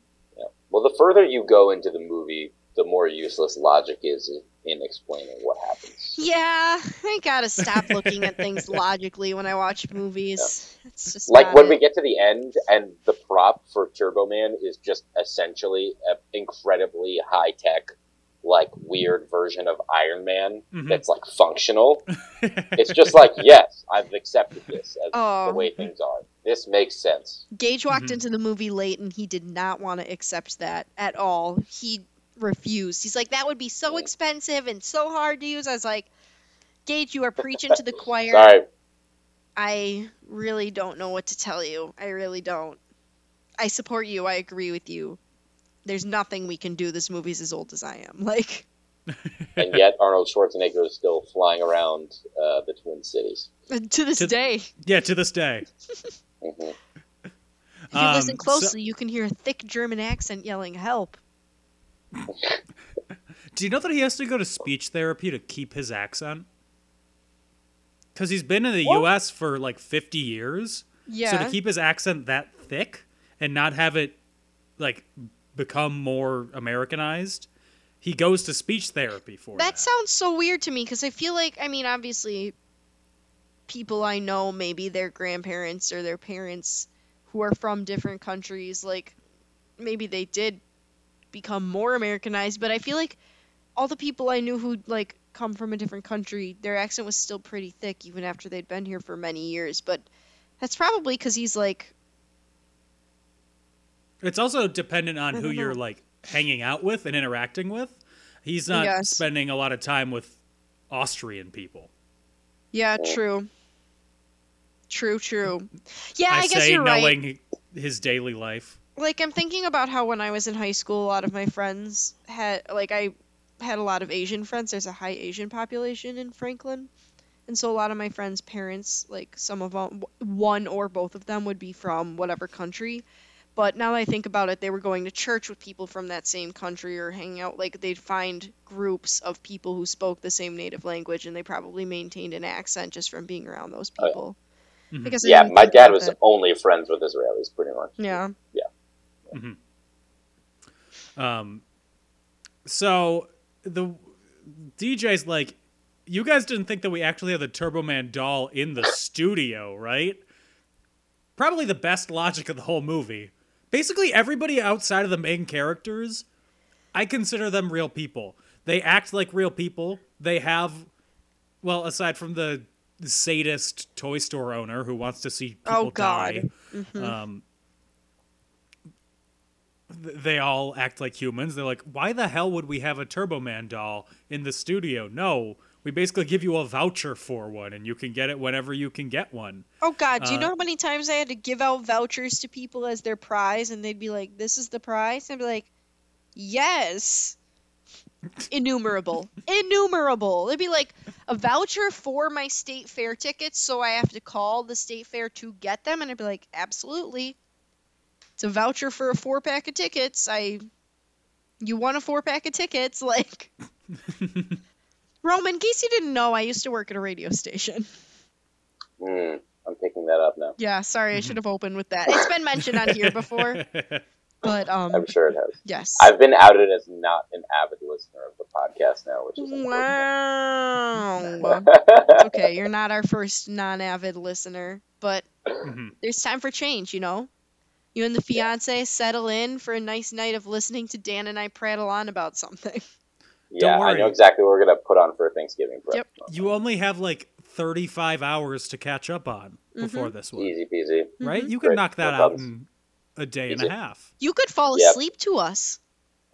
Well, the further you go into the movie, the more useless logic is in- in explaining what happens. Yeah, I gotta stop looking at things logically when I watch movies. It's just Like when it. we get to the end and the prop for Turbo Man is just essentially an incredibly high tech, like weird version of Iron Man Mhm. that's like functional. it's just like, yes, I've accepted this as Oh. the way things are. This makes sense. Gage walked Mhm. into the movie late and he did not want to accept that at all. He refused. He's like, that would be so expensive and so hard to use. I was like, Gage, you are preaching to the choir. Sorry. I really don't know what to tell you. I really don't. I support you. I agree with you. There's nothing we can do. This movie's as old as I am. Like, And yet Arnold Schwarzenegger is still flying around uh, the Twin Cities. to this To- day, if Yeah, to this day. hmm you Um, listen so- closely, you can hear a thick German accent yelling, "Help!" Do you know that he has to go to speech therapy to keep his accent? Because he's been in the What? U.S. for like 50 years. Yeah. So to keep his accent that thick and not have it like become more Americanized, he goes to speech therapy for that. That sounds so weird to me because I feel like, I mean, obviously, people I know, maybe their grandparents or their parents who are from different countries, like, maybe they did become more Americanized, but I feel like all the people I knew who, like, come from a different country, their accent was still pretty thick even after they'd been here for many years. But that's probably because he's, like, It's also dependent on who you're mm-hmm. like hanging out with and interacting with. He's not Yes. spending a lot of time with Austrian people. yeah, true. True, true. Yeah, I, I, guess you're right. knowing his daily life. like I'm thinking about how when I was in high school, a lot of my friends had like I had a lot of Asian friends. There's a high Asian population in Franklin, and so a lot of my friends' parents, like some of them, one or both of them, would be from whatever country. But now that I think about it, they were going to church with people from that same country or hanging out. Like they'd find groups of people who spoke the same native language, and they probably maintained an accent just from being around those Oh, yeah. people. I guess I Yeah, my dad was that. only friends with Israelis, pretty much. Yeah. Yeah. Um, so the DJ's like, you guys didn't think that we actually had the Turbo Man doll in the studio, right? Probably the best logic of the whole movie. Basically, everybody outside of the main characters, I consider them real people. They act like real people. They have, well, aside from the sadist toy store owner who wants to see people Oh, God. die, um, they all act like humans. They're like, why the hell would we have a Turbo Man doll in the studio? No, we basically give you a voucher for one, and you can get it whenever you can get one. Oh God, do you Uh, know how many times I had to give out vouchers to people as their prize and they'd be like, This is the prize? And I'd be like, Yes. Innumerable. Innumerable. It'd be like a voucher for my state fair tickets, so I have to call the state fair to get them, and I'd be like, Absolutely. It's a voucher for a four pack of tickets. I you want a four pack of tickets, like Roman, in case you didn't know, I used to work at a radio station. Mm, I'm picking that up now. Yeah, sorry, I should have opened with that. It's been mentioned on here before, but um, I'm sure it has. yes. I've been outed as not an avid listener of the podcast now, which is Wow. okay, you're not our first non-avid listener, but Mhm. there's time for change, you know. You and the fiance settle in for a nice night of listening to Dan and I prattle on about something. Yeah, I know exactly what we're gonna put on for Thanksgiving breakfast. Yep. You only have like 35 hours to catch up on before this one, Easy peasy. right? Mm-hmm. You can Great. knock that No out in a day and a half. You could fall Yep. asleep to us.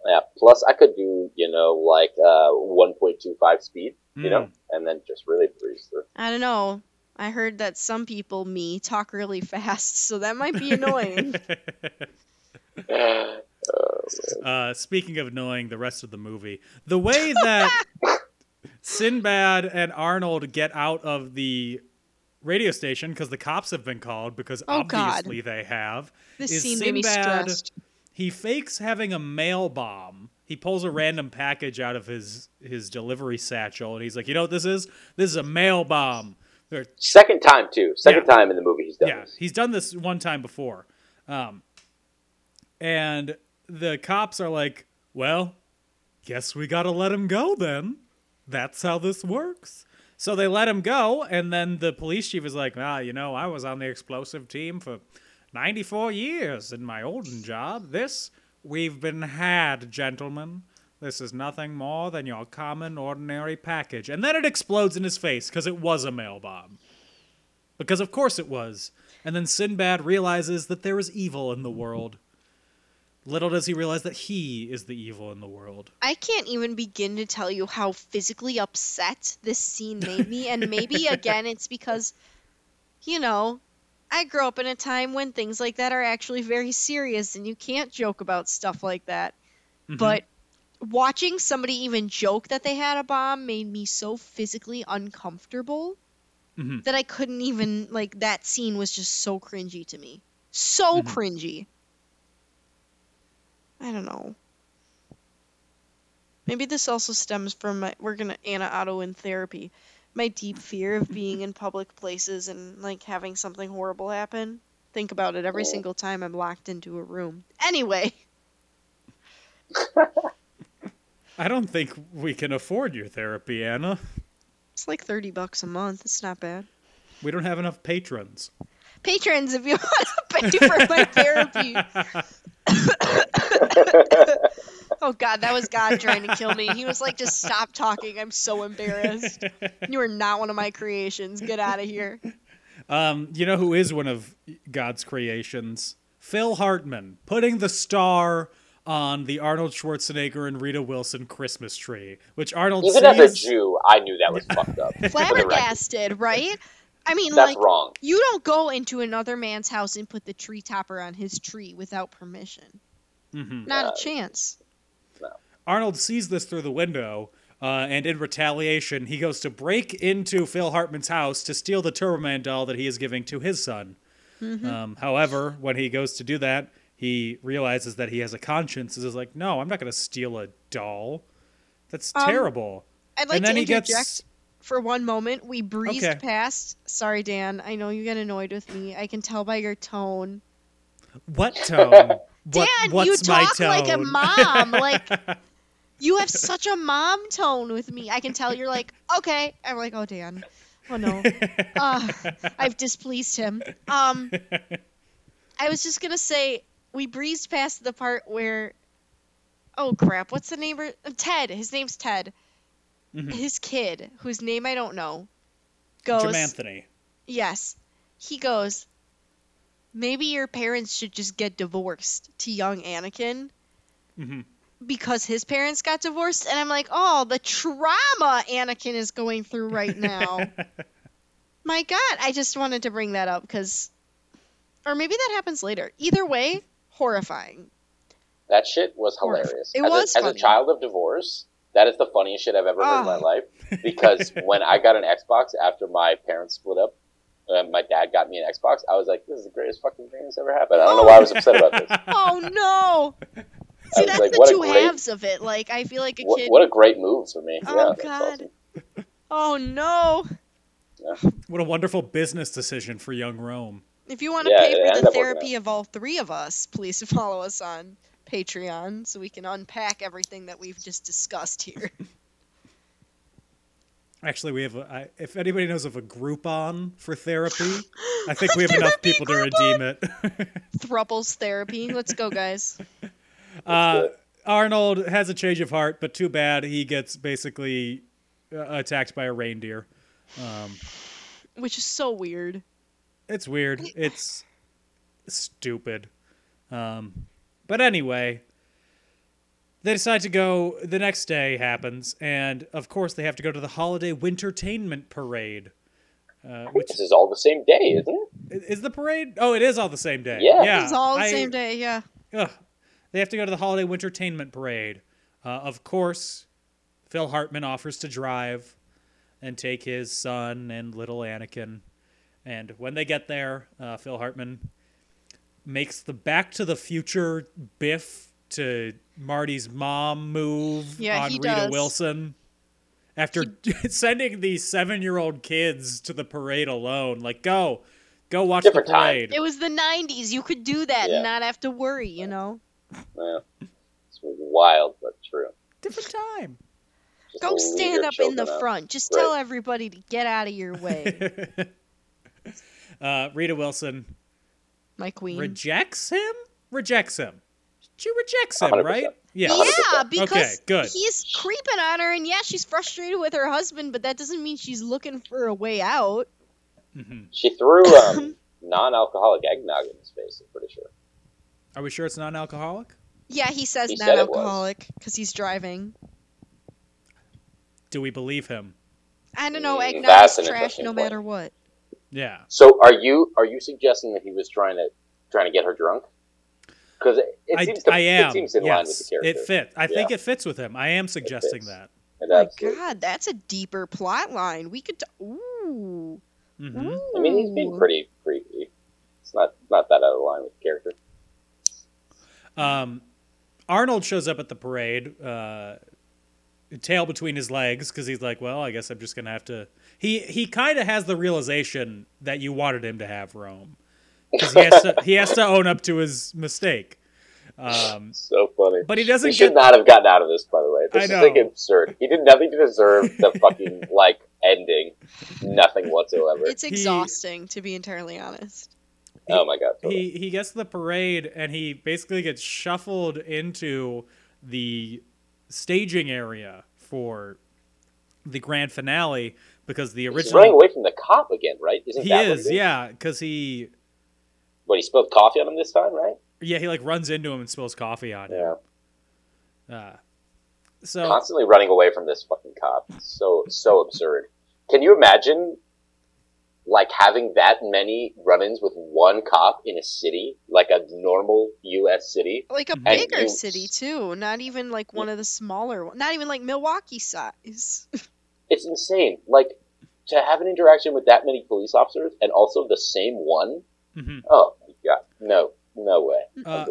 Yeah. Plus, I could do you know like uh 1.25 speed, you know, Mm. and then just really breeze through. I don't know. I heard that some people, me, talk really fast, so that might be annoying. Uh, speaking of annoying, the rest of the movie, the way that Sinbad and Arnold get out of the radio station because the cops have been called because Oh, God. obviously they have. This is scene made me Sinbad- stressed. He fakes having a mail bomb. He pulls a random package out of his his delivery satchel and he's like, "You know what this is? This is a mail bomb." They're Second time too. Second Yeah. time in the movie he's done yeah, this. he's done this one time before. Um, and the cops are like, well, guess we gotta let him go then. That's how this works. So they let him go, and then the police chief is like, ah, you know, I was on the explosive team for 94 years in my olden job. This, we've been had, gentlemen. This is nothing more than your common, ordinary package. And then it explodes in his face because it was a mail bomb. Because of course it was. And then Sinbad realizes that there is evil in the world. Little does he realize that he is the evil in the world. I can't even begin to tell you how physically upset this scene made me, and maybe again it's because, you know, I grew up in a time when things like that are actually very serious, and you can't joke about stuff like that. But watching somebody even joke that they had a bomb made me so physically uncomfortable Mhm. that I couldn't even like that scene was just so cringy to me. So Mhm. cringy. I don't know. Maybe this also stems from my we're gonna Anna Otto in therapy. My deep fear of being in public places and like having something horrible happen. Think about it every Oh. single time I'm locked into a room. Anyway, I don't think we can afford your therapy, Anna. It's like 30 bucks a month. It's not bad. We don't have enough patrons. Patrons, if you want to pay for my therapy. oh God, that was God trying to kill me. He was like, "Just stop talking. I'm so embarrassed. You are not one of my creations. Get out of here." Um, you know who is one of God's creations? Phil Hartman, putting the star on the Arnold Schwarzenegger and Rita Wilson Christmas tree, which Arnold Even as a sees. Jew, I knew that was fucked up. for the record. Flabbergasted, right? I mean, That's like wrong. you don't go into another man's house and put the tree topper on his tree without permission. Mhm. Not Uh, a chance. Arnold sees this through the window, uh, and in retaliation, he goes to break into Phil Hartman's house to steal the Turbo Man doll that he is giving to his son. Um, however, when he goes to do that, he realizes that he has a conscience and is like, no, I'm not going to steal a doll. That's Um, terrible. I'd like and then to he interject gets. For one moment. We breezed Okay. past. Sorry, Dan. I know you get annoyed with me. I can tell by your tone. What tone? What, Dan, what's you talk like a mom. like you have such a mom tone with me. I can tell you're like, okay. I'm like, oh, Dan. Oh no. Uh, I've displeased him. Um, I was just gonna say we breezed past the part where, oh crap, what's the of- Ted. His name's Ted. Mhm. His kid, whose name I don't know, goes. Jim Anthony. Yes. He goes, maybe your parents should just get divorced to young Anakin Mhm. because his parents got divorced. And I'm like, oh, the trauma Anakin is going through right now. My God, I just wanted to bring that up because, or maybe that happens later. Either way, horrifying. That shit was hilarious. it as, was a, as a child of divorce, that is the funniest shit I've ever heard in my Ah. life. Because when I got an Xbox after my parents split up, uh, my dad got me an Xbox. I was like, "This is the greatest fucking thing that's ever happened." I don't know why I was upset about this. Oh no! See, that's like, the two great- halves of it. Like, I feel like a What, kid. what a great move for me. Oh, yeah, God. awesome. Oh no! What a wonderful business decision for young Rome. If you want to Yeah, pay for the therapy of all three of us, please follow us on Patreon so we can unpack everything that we've just discussed here. Actually, we have. A, I, if anybody knows of a Groupon for therapy, I think we have enough Therapy people to redeem it. Thruples therapy. Let's go, guys. Uh, Arnold has a change of heart, but too bad he gets basically uh, attacked by a reindeer. um, Which is so weird. It's weird. It's stupid. Um, but anyway, they decide to go. The next day happens, and of course they have to go to the holiday wintertainment parade. Uh, which This is all the same day, isn't it? is the parade? Oh, it is all the same day. Yeah. yeah. It's all the I- same day, yeah. Ugh. They have to go to the holiday wintertainment parade. Uh, of course, Phil Hartman offers to drive and take his son and little Anakin. And when they get there, uh, Phil Hartman makes the Back to the Future Biff to Marty's mom move Yeah, on Rita does. Wilson. After sending these seven-year-old kids to the parade alone, like go, go watch Different the time. parade. It was the 90s. You could do that Yeah. and not have to worry, you know? Yeah. It's wild, but true. Different time. Just Go stand up in the children out. front. Just Right. tell everybody to get out of your way, Uh, Rita Wilson my queen. rejects him. Rejects him. She rejects him, 100%. right? Yeah. Yeah, 100%. because Okay, good. he's creeping on her, and yeah, she's frustrated with her husband, but that doesn't mean she's looking for a way out. She threw um, non-alcoholic eggnog in his face. I'm pretty sure. Are we sure it's non-alcoholic? Yeah, he says He said it was. non-alcoholic because he's driving. Do we believe him? I don't know. Eggnog is trash no point. matter what. Yeah. So, are you are you suggesting that he was trying to trying to get her drunk? Because it, it I, seems to, I am. it seems in line with the yes, character. it fit. I think it fits with him. I am suggesting that. It Oh my God, that's a deeper plot line. We could. T- Ooh. hmm I mean, he's being Ooh. pretty creepy. It's not not that out of line with the character. Um, Arnold shows up at the parade, uh, tail between his legs, because he's like, "Well, I guess I'm just gonna have to." He he kind of has the realization that you wanted him to have Rome, because he has to he has to own up to his mistake. Um, So funny. but he doesn't He should get not have gotten out of this, by the way. This I is like absurd. He did nothing to deserve the fucking like ending. Nothing whatsoever. It's exhausting, to be entirely honest. oh my god. totally. he he gets to the parade and he basically gets shuffled into the staging area for the grand finale because the He's original running away from the cop again, right? Isn't he is yeah because he What he spilled coffee on him this time, right? yeah he like runs into him and spills coffee on him Yeah. uh, so Constantly running away from this fucking cop. So so absurd. Can you imagine like having that many run-ins with one cop in a city, like a normal U.S. city? Like a bigger you- city too, not even like one of the smaller. Not even like Milwaukee size. It's insane. Like to have an interaction with that many police officers and also the same one. Mhm. Oh my god, no, no way. Uh,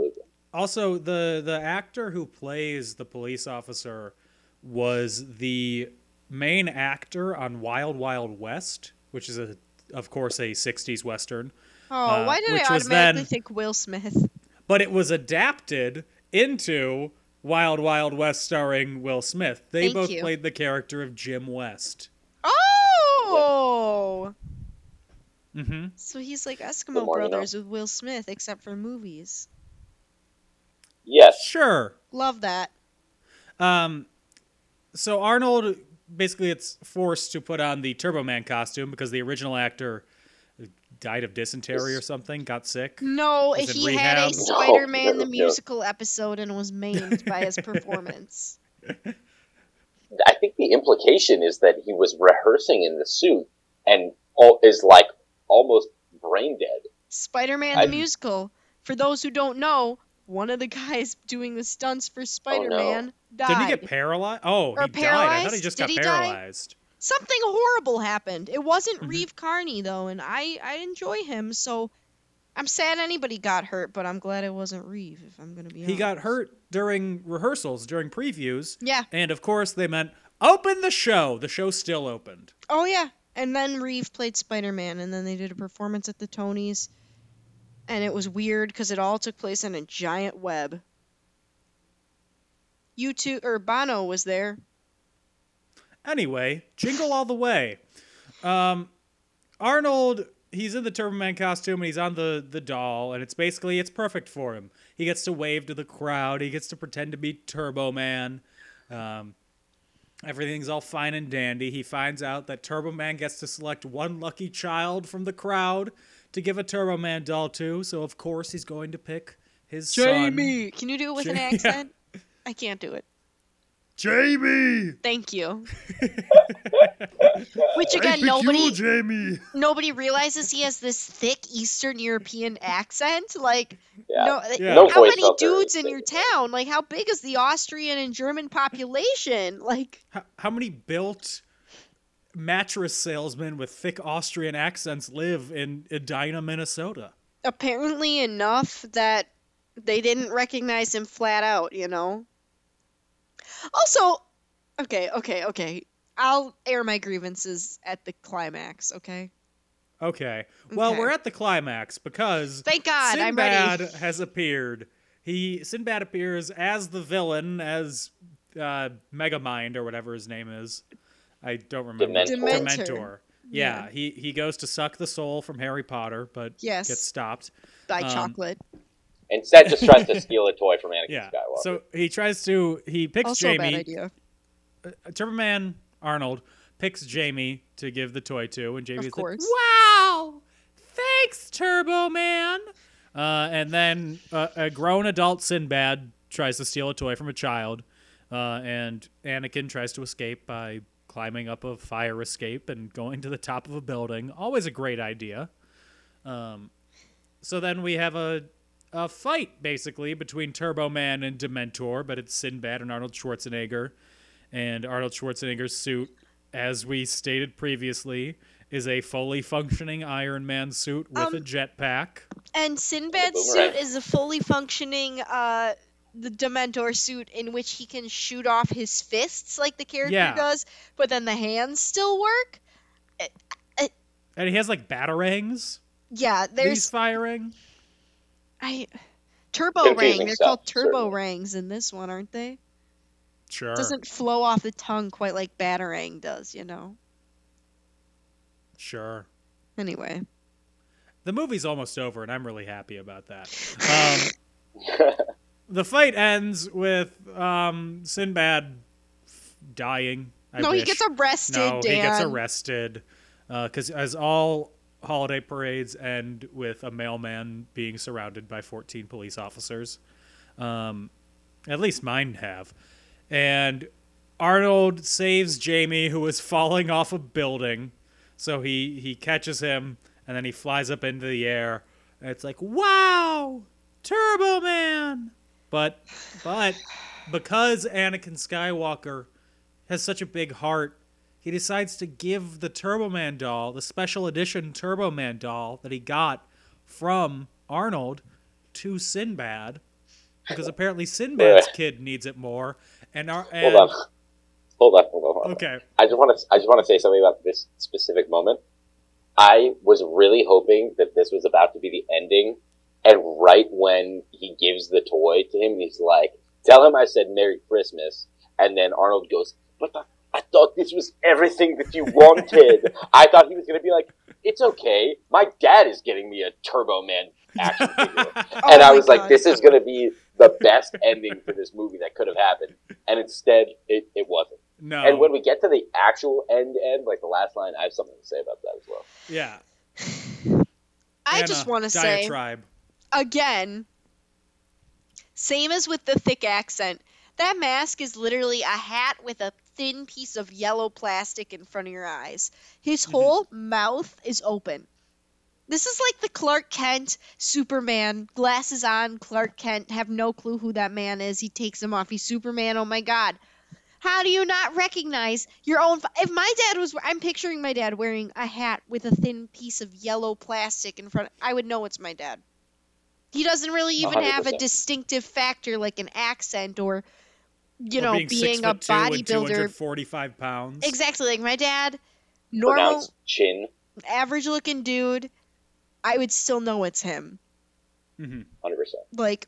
Also, the the actor who plays the police officer was the main actor on Wild Wild West, which is a of course a '60s western, Oh, Uh, why did I automatically then- think Will Smith? but it was adapted into Wild Wild West starring Will Smith. They Thank both you. played the character of Jim West. Oh, Mm-hmm. so he's like Eskimo more you know. Brothers with Will Smith, except for movies. Yes. Sure. Love that. Um, so Arnold basically it's forced to put on the Turbo Man costume because the original actor died of dysentery or something, got sick. No, Was in he had a? Spider-Man No, the no. musical episode and was maimed by his performance. I think the implication is that he was rehearsing in the suit and all, is like almost brain dead. Spider-Man the I- musical. For those who don't know, one of the guys doing the stunts for Spider-Man died. Did he get paralyzed? Oh, Or he died. I thought he just Did got he die? paralyzed. Something horrible happened. It wasn't Mm-hmm. Reeve Carney though, and I I enjoy him, so I'm sad anybody got hurt, but I'm glad it wasn't Reeve. If I'm gonna be honest. He got hurt during rehearsals, during previews. Yeah. And of course, they meant open the show. The show still opened. Oh yeah, and then Reeve played Spider-Man, and then they did a performance at the Tonys, and it was weird because it all took place on a giant web. U2 or Bono was there. Anyway, jingle all the way. Um, Arnold, he's in the Turbo Man costume and he's on the the doll, and it's basically it's perfect for him. He gets to wave to the crowd. He gets to pretend to be Turbo Man. Um, everything's all fine and dandy. He finds out that Turbo Man gets to select one lucky child from the crowd to give a Turbo Man doll to. So of course he's going to pick his son. Jamie! Can you do it with an Ja- accent? I can't do it. Jamie. Thank you. Which again, nobody Jamie. nobody realizes he has this thick Eastern European accent. Like, Yeah. no, Yeah. No how many dudes in your town? Like, how big is the Austrian and German population? Like, How, how many built mattress salesmen with thick Austrian accents live in Edina, Minnesota? apparently enough that they didn't recognize him flat out. You know. Also, okay, okay, okay. I'll air my grievances at the climax. Okay. Okay. Well, Okay. we're at the climax because Thank God, I'm Sinbad ready. has appeared. He Sinbad appears as the villain, as uh, Megamind or whatever his name is. I don't remember. Dementor. Dementor. Yeah, Yeah. he he goes to suck the soul from Harry Potter, but Yes. gets stopped. By Um, chocolate. Instead, just tries to steal a toy from Anakin Yeah. Skywalker. So he tries to he picks Also a bad Jamie. idea. Turbo Man Arnold picks Jamie to give the toy to, and Jamie's course. like, "Wow, thanks, Turbo Man." Uh, and then uh, a grown adult Sinbad tries to steal a toy from a child, uh, and Anakin tries to escape by climbing up a fire escape and going to the top of a building. Always a great idea. Um, so then we have a a fight basically between Turbo Man and Dementor, but it's Sinbad and Arnold Schwarzenegger. And Arnold Schwarzenegger's suit, as we stated previously, is a fully functioning Iron Man suit with a Um, jetpack. And Sinbad's suit is a fully functioning uh the Dementor suit in which he can shoot off his fists like the character Yeah. does, but then the hands still work. And he has like batarangs Yeah, that he's there's firing. I turbo rang. Confusing They're stuff, called turbo certainly. rangs in this one, aren't they? Sure. It Doesn't flow off the tongue quite like batarang does, you know. Sure. Anyway, The movie's almost over, and I'm really happy about that. Um, the fight ends with um, Sinbad dying. I no, he gets arrested. No, Dan. he gets arrested because as all holiday parades end with a mailman being surrounded by 14 police officers. Um, at least mine have. And Arnold saves Jamie, who is falling off a building. So he, he catches him, and then he flies up into the air. And it's like, wow, Turbo Man! But, but because Anakin Skywalker has such a big heart, he decides to give the Turbo Man doll, the special edition Turbo Man doll that he got from Arnold, to Sinbad, because apparently Sinbad's kid needs it more. And our hold on, hold on, hold on. Hold on. okay, I just want to. I just want to say something about this specific moment. I was really hoping that this was about to be the ending, and right when he gives the toy to him, he's like, "Tell him I said Merry Christmas," and then Arnold goes, "But I, I thought this was everything that you wanted." I thought he was going to be like, "It's okay, my dad is getting me a Turbo Man action figure," Oh and I my was like, "This is going to be the best ending for this movie that could have happened," and instead, it, it wasn't. no, And when we get to the actual end end, like the last line, I have something to say about that as well. yeah, I Anna, just want to say diatribe. Again, same as with the thick accent. That mask is literally a hat with a thin piece of yellow plastic in front of your eyes. His Mm-hmm. whole mouth is open. This is like the Clark Kent Superman, glasses on, Clark Kent, have no clue who that man is. He takes them off. He's Superman. Oh my god. How do you not recognize your own? If my dad was, I'm picturing my dad wearing a hat with a thin piece of yellow plastic in front. I would know it's my dad. He doesn't really even have a distinctive factor like an accent or, you Or know, being, being, six a foot two and bodybuilder. 245 pounds. Exactly, like my dad, normal, Pronounced chin, average looking dude. I would still know it's him. hmm hundred percent. Like,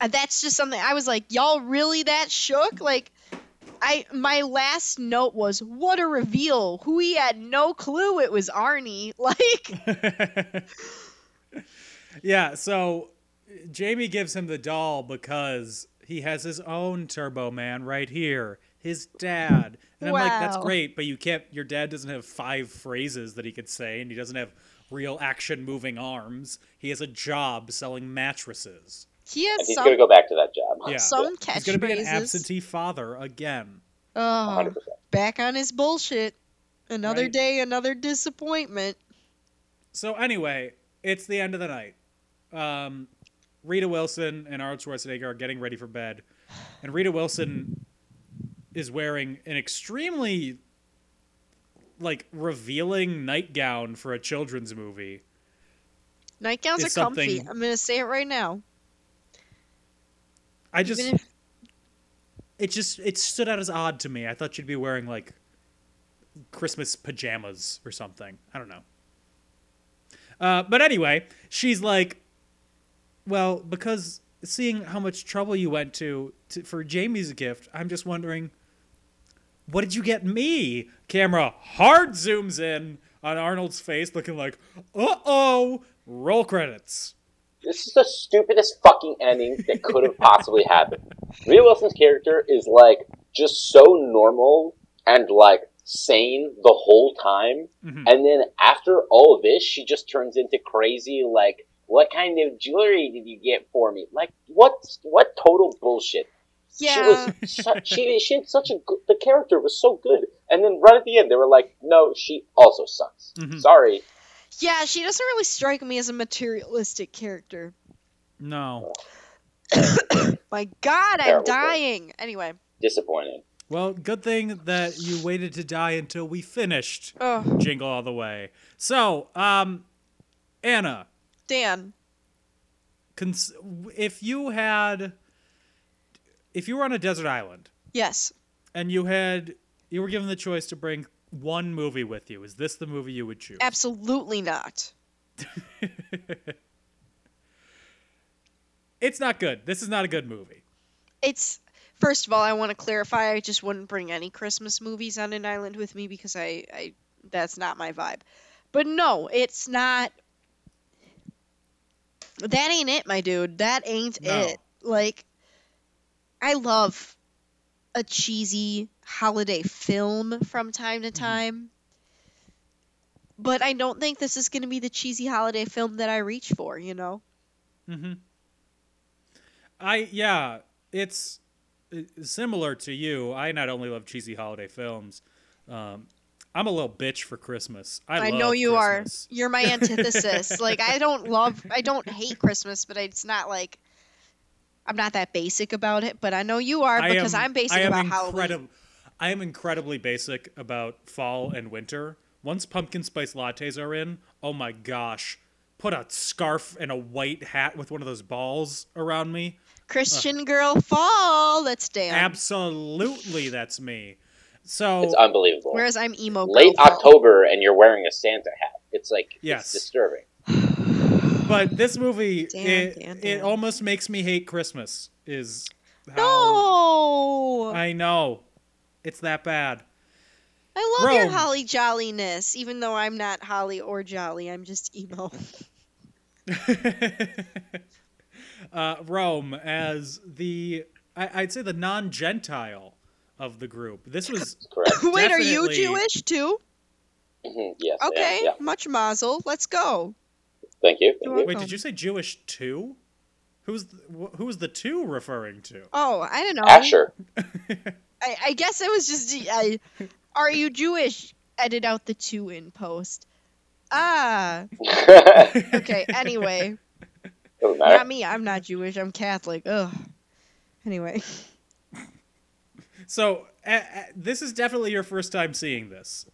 uh, that's just something I was like, y'all really that shook? Like, I my last note was, what a reveal. Who he had no clue it was Arnie. Like, yeah, so Jamie gives him the doll because he has his own Turbo Man right here, his dad. And I'm like, that's great, but you can't. Your dad doesn't have five phrases that he could say, and he doesn't have real action moving arms. He has a job selling mattresses. he And has he's some gonna go back to that job. Yeah, some he's gonna be an absentee father again. oh, hundred percent. back on his bullshit. Another Right. day, another disappointment. So anyway, it's the end of the night. Um, Rita Wilson and Arnold Schwarzenegger are getting ready for bed, and Rita Wilson is wearing an extremely like revealing nightgown for a children's movie. Nightgowns are comfy. I'm gonna say it right now. I just if- it just it stood out as odd to me. I thought she'd be wearing like Christmas pajamas or something. I don't know. Uh, but anyway, she's like, well, because seeing how much trouble you went to, to for Jamie's gift, I'm just wondering, what did you get me? Camera hard zooms in on Arnold's face, looking like, uh oh. Roll credits. This is the stupidest fucking ending that could have possibly happened. Rita Wilson's character is like just so normal and like sane the whole time, Mhm. and then after all of this, she just turns into crazy. Like, what kind of jewelry did you get for me? Like, what? What total bullshit? yeah. She was su- she she had such a good, the character was so good, and then right at the end they were like, no, she also sucks. Mhm. Sorry. Yeah, she doesn't really strike me as a materialistic character. No. My God, I'm Terrible. dying. Anyway, Disappointed. Well, good thing that you waited to die until we finished oh Jingle All the Way. So, um, Anna, Dan, cons- if you had, if you were on a desert island yes, and you had, you were given the choice to bring one movie with you, is this the movie you would choose? absolutely not. it's not good. This is not a good movie. It's first of all, I want to clarify. I just wouldn't bring any Christmas movies on an island with me because I, I that's not my vibe. But no, it's not. That ain't it, my dude. That ain't No. it. Like, I love a cheesy holiday film from time to time. But I don't think this is going to be the cheesy holiday film that I reach for, you know? Mm-hmm. I yeah, it's uh, similar to you. I not only love cheesy holiday films, um, I'm a little bitch for Christmas. I, I know you Christmas. are. You're my antithesis. like I don't love I don't hate Christmas, but it's not like I'm not that basic about it, but I know you are because am- I'm basic am about Halloween. I am incredibly basic about fall and winter. Once pumpkin spice lattes are in, oh my gosh. Put a scarf and a white hat with one of those balls around me. Christian girl fall. Let's dance. Absolutely, that's me. So It's unbelievable. Whereas I'm emo Late fall. October and you're wearing a Santa hat. It's like Yes. it's disturbing. But this movie, Damn, it, damn, it almost makes me hate Christmas. Is how No. I, I know, it's that bad. I love your holly jolliness, even though I'm not holly or jolly. I'm just emo. uh, Rome as the, I, I'd say the non-Gentile of the group. This was Correct. Wait, are you Definitely. Jewish too? Mhm, yes. I am, Okay, Yeah. much mazel. Let's go. Thank you. Thank You're wait. Did you say Jewish too? Who's the, wh- who's the two referring to? Oh, I don't know. Asher. I, I guess it was just. I, are you Jewish? Edit out the two in post. Ah. Okay. Anyway, Doesn't matter. not me. I'm not Jewish. I'm Catholic. Ugh. Anyway, So uh, uh, this is definitely your first time seeing this.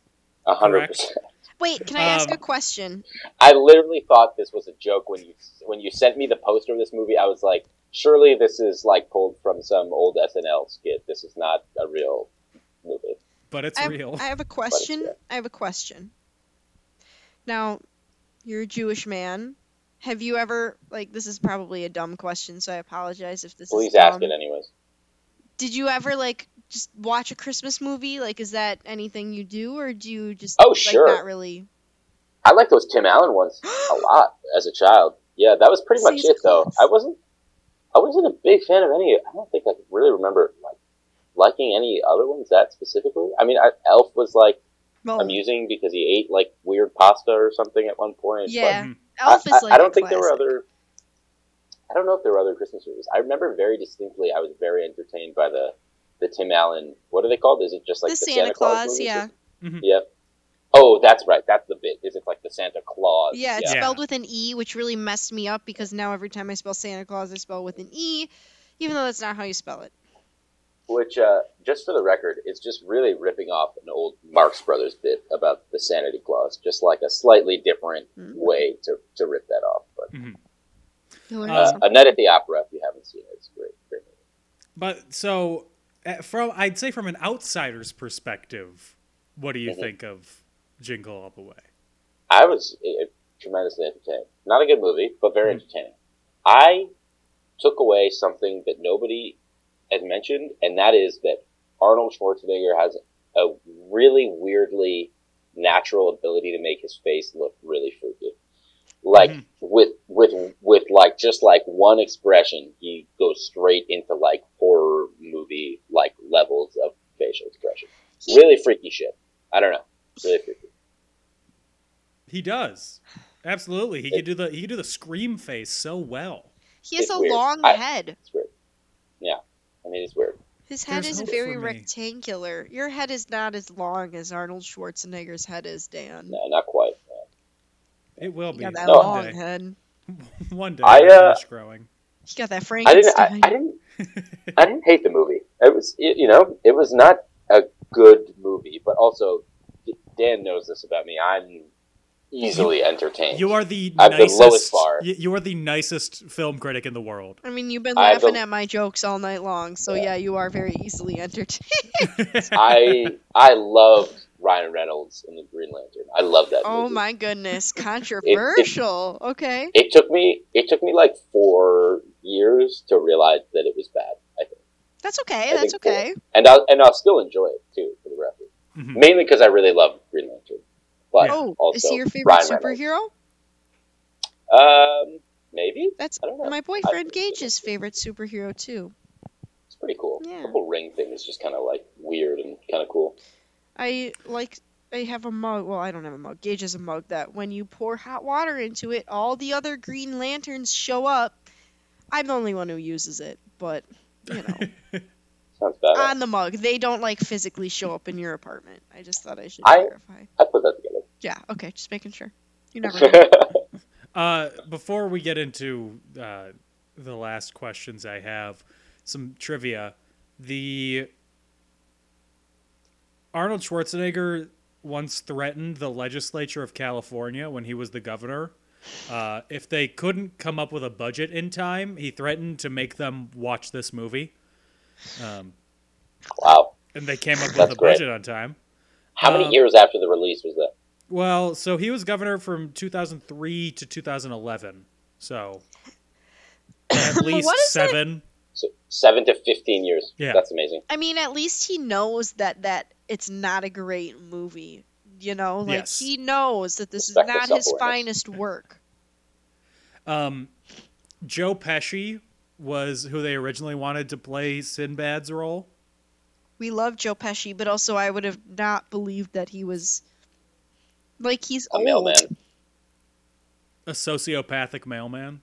A hundred percent. wait. Can I ask Um, a question? I literally thought this was a joke when you when you sent me the poster of this movie. I was like, surely this is like pulled from some old SNL skit. This is not a real movie. But it's I have, real. I have a question. I have a question. Now, you're a Jewish man. Have you ever like this is probably a dumb question, so I apologize if this Please is dumb. ask it anyways. Did you ever like just watch a Christmas movie? Like, is that anything you do, or do you just Oh, like sure. not really? I like those Tim Allen ones a lot as a child. Yeah, that was pretty much Santa it though. Claus. I wasn't I wasn't a big fan of any. I don't think I really remember like liking any other ones that specifically. I mean, I, Elf was like Well, amusing because he ate like weird pasta or something at one point. yeah, Mhm. Elf I, is I- like. I a don't think there were other. I don't know if there were other Christmas movies. I remember very distinctly. I was very entertained by the the Tim Allen. What are they called? Is it just like The the, Santa Claus, movies? yeah. Mhm. Yeah. Oh, that's right. That's the bit. Is it like the Santa Claus? Yeah, it's Yeah. spelled with an E, which really messed me up because now every time I spell Santa Claus, I spell with an E, even though that's not how you spell it. Which, uh, just for the record, is just really ripping off an old Marx Brothers bit about the Sanity Clause, Just like a slightly different Mhm. way to, to rip that off. But You learn Uh, a Night at the Opera, if you haven't seen it, it's a great. great. But so, from I'd say from an outsider's perspective, what do you Mhm. think of Jingle All the Way? I was uh, tremendously entertained. Not a good movie, but very Mhm. entertaining. I took away something that nobody has mentioned, and that is that Arnold Schwarzenegger has a really weirdly natural ability to make his face look really freaky. Like Mhm. with with with like just like one expression, he goes straight into like horror movie like levels of facial expression. He- Really freaky shit. I don't know. Really freaky. He does. Absolutely, he could do the he could do the scream face so well. He has it's a weird. long I- head. It's weird. Yeah. I mean, it's weird. His head There's is very rectangular. Your head is not as long as Arnold Schwarzenegger's head is, Dan. No, not quite. Yeah. It will You be got that No. long one day. head. One day, I, I, uh, finish growing. You got that I didn't. Frankenstein. I, I didn't. I didn't hate the movie. It was, you know, it was not a good movie, but also Dan knows this about me. I'm easily entertained. You are the I have the nicest. lowest bar. You are the nicest film critic in the world. I mean, you've been laughing at my jokes all night long, so Yeah. yeah, you are very easily entertained. I I loved Ryan Reynolds in the Green Lantern. I love that. oh movie. my goodness, controversial. okay. It took me. It took me like four years to realize that it was bad. I think, That's okay. I That's think that- okay. and I'll and I'll still enjoy it too for the record. Mhm. Mainly because I really love Green Lantern. But Oh, also is he your favorite Ryan Reynolds. superhero? Um, maybe That's I don't know. my boyfriend think so. Gage's favorite superhero too. it's pretty cool. Yeah. The whole ring thing is just kind of like weird and kind of cool. I like. I have a mug. Well, I don't have a mug. Gage has a mug that when you pour hot water into it, all the other Green Lanterns show up. I'm the only one who uses it, but you know, on the mug, they don't like physically show up in your apartment. I just thought I should I- clarify. I put that together. Yeah. Okay. Just making sure. You never know. Uh, before we get into uh, the last questions I have, some trivia. The Arnold Schwarzenegger once threatened the legislature of California when he was the governor. Uh, if they couldn't come up with a budget in time, he threatened to make them watch this movie. Um, wow. and they came up with That's a great. budget on time. How many Um, years after the release was that? Well, so he was governor from 2003 to 2011. So at least What is it? seven. So seven to fifteen years. Yeah. That's amazing. I mean, at least he knows that that it's not a great movie. You know, like Yes. he knows that this Respect is not his finest work. Um, Joe Pesci was who they originally wanted to play Sinbad's role. We love Joe Pesci, but also I would have not believed that he was like he's A old. mailman. a sociopathic mailman.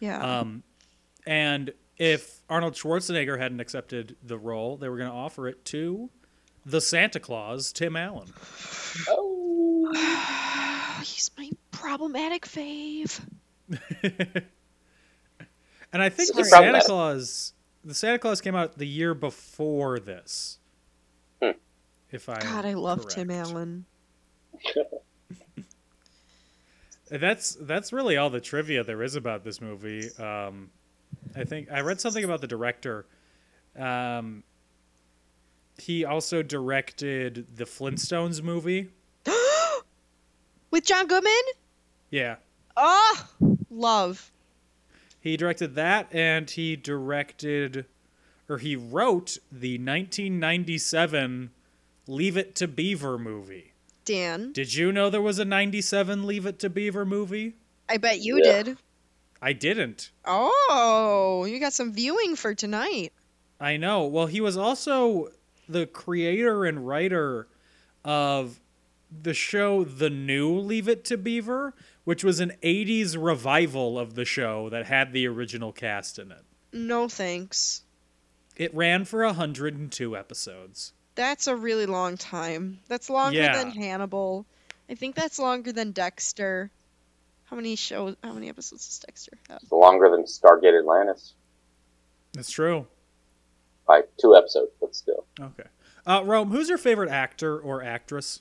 Yeah. Um, and if Arnold Schwarzenegger hadn't accepted the role, they were going to offer it to the Santa Claus, Tim Allen. Oh. he's my problematic fave. And I think the Santa. Claus, the Santa Claus came out the year before this. Hmm. If I God, I am love Tim. Allen. That's that's really all the trivia there is about this movie. Um, I think I read something about the director. Um, he also directed the Flintstones movie. With John Goodman? Yeah, Oh, love. he directed that, and he directed, or he wrote the 1997 Leave It to Beaver movie. Dan. Did you know there was a 97 Leave It to Beaver movie? I bet you Yeah. did. I didn't. Oh, you got some viewing for tonight. I know. Well, he was also the creator and writer of the show The New Leave It to Beaver, which was an 80s revival of the show that had the original cast in it. No thanks. It ran for 102 episodes. That's a really long time. That's longer Yeah. than Hannibal. I think that's longer than Dexter. How many shows? How many episodes does Dexter have? It's longer than Stargate Atlantis That's true. By two episodes, but still. Okay. Uh, Rome, who's your favorite actor or actress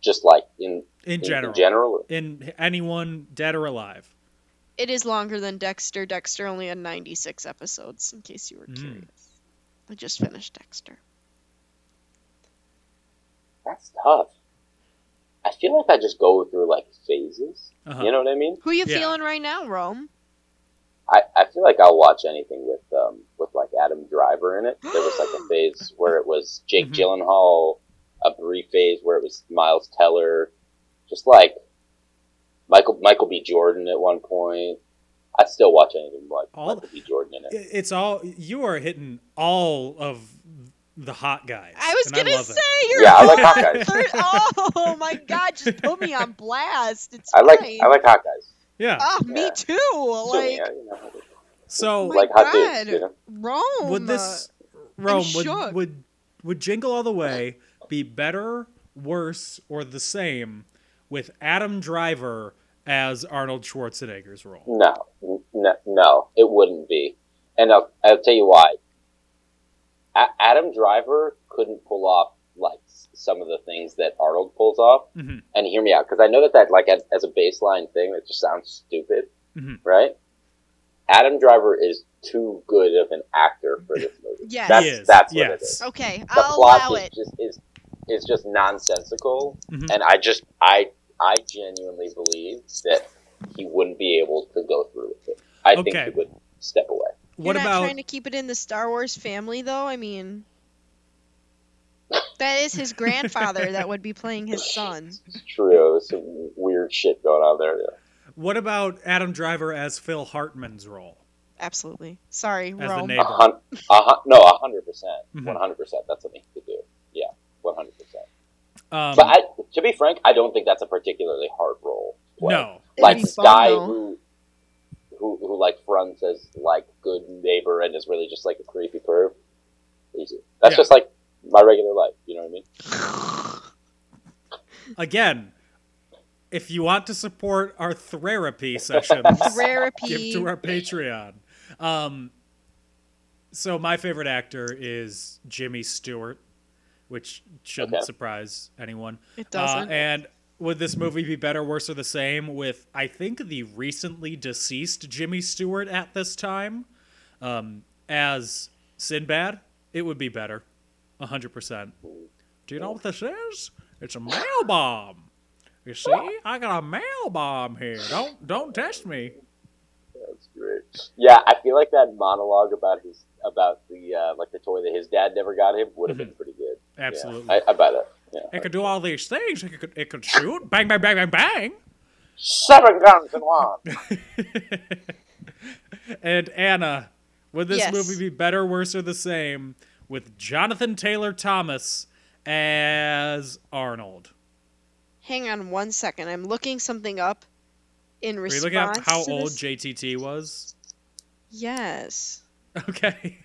Just like in in general? In general, In anyone dead or alive? It is longer than Dexter. Dexter only had 96 episodes, in case you were Mm. curious. I just finished Dexter. that's tough. I feel like I just go through like phases. Uh-huh. You know what I mean? Who you Yeah. feeling right now, Rome? I, I feel like I'll watch anything with um with like Adam Driver in it. There was like a phase where it was Jake Mhm. Gyllenhaal, a brief phase where it was Miles Teller, just like Michael Michael B. Jordan at one point. I'd still watch anything with like All- Michael B. Jordan in it. It's all you are hitting all of the hot guys. I was gonna love say it. you're Yeah, I like Hawkeye. third. Oh my God! Just put me on blast. It's I like fine. I like hot guys. Yeah. Oh, me Yeah. too. So, Like, yeah, you know, So oh my like hot God, dudes, you know? Rome. would this Rome would, shook. would would Jingle All the Way be better, worse, or the same with Adam Driver as Arnold Schwarzenegger's role? No, no, no, it wouldn't be. And I'll, I'll tell you why. A- Adam Driver couldn't pull off like s- some of the things that Arnold pulls off. Mhm. And hear me out, because I know that that like as, as a baseline thing, that just sounds stupid, Mhm. right? Adam Driver is too good of an actor for this movie. Yes. That's He is, that's what it yes. is. Okay, The I'll plot allow is it. just is is just nonsensical, Mhm. and I just I I genuinely believe that he wouldn't be able to go through with it. I think he would step away. What You're not about trying to keep it in the Star Wars family, though? I mean, that is his grandfather that would be playing his son. It's true. There's some weird shit going on there. Yeah. what about Adam Driver as Phil Hartman's role Absolutely. Sorry, as Rome. A neighbor? hun- a hun- no, hundred percent, Mhm. one hundred percent. That's something he could do. Yeah, one hundred percent. Um, But I, to be frank, I don't think that's a particularly hard role. to play. no, like this fun, guy though. who, who, who like fronts as like good neighbor and is really just like a creepy perv. Easy. That's Yeah. just like my regular life. You know what I mean? again, if you want to support our therapy sessions, Therapy. give to our Patreon. Um, so my favorite actor is Jimmy Stewart, which shouldn't Okay. surprise anyone. It doesn't. Uh, and would this movie be better, worse, or the same with I think the recently deceased Jimmy Stewart at this time um, as Sinbad? It would be better, hundred percent. Do you know what this is? It's a mail bomb. You see, I got a mail bomb here. Don't don't test me. That's great. Yeah, I feel like that monologue about his about the uh, like the toy that his dad never got him would have been pretty good. Yeah, Mm-hmm. Absolutely. I, I buy that. Yeah. It could do all these things. It could, it could shoot, bang, bang, bang, bang, bang. Seven guns in one. And Anna, would this Yes. movie be better, worse, or the same with Jonathan Taylor Thomas as Arnold? Hang on one second. I'm looking something up in Are you response looking up how old this. JTT was? Yes. Okay.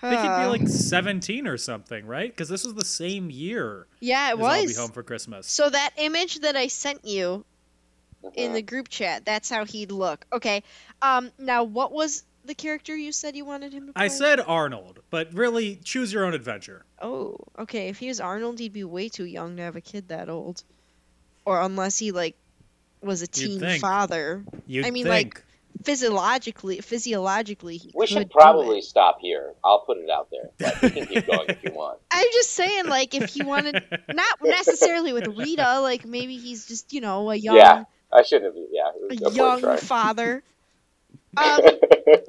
I think he'd be like 17 or something, right? Because this was the same year yeah, it as I'll Be. Home for Christmas. So that image that I sent you in the group chat, that's how he'd look. Okay. Um. Now, what was the character you said you wanted him to play? I said Arnold, but really, choose your own adventure. Oh, okay. If he was Arnold, he'd be way too young to have a kid that old. Or unless he like was a teen think. father. You'd I mean, think. like physiologically, physiologically, he We could should probably stop here. I'll put it out there. But you can keep going if you want. I'm just saying, like, if he wanted, not necessarily with Rita, like maybe he's just, you know, a young, Yeah, I shouldn't have. Yeah, a go for it, young father. Um,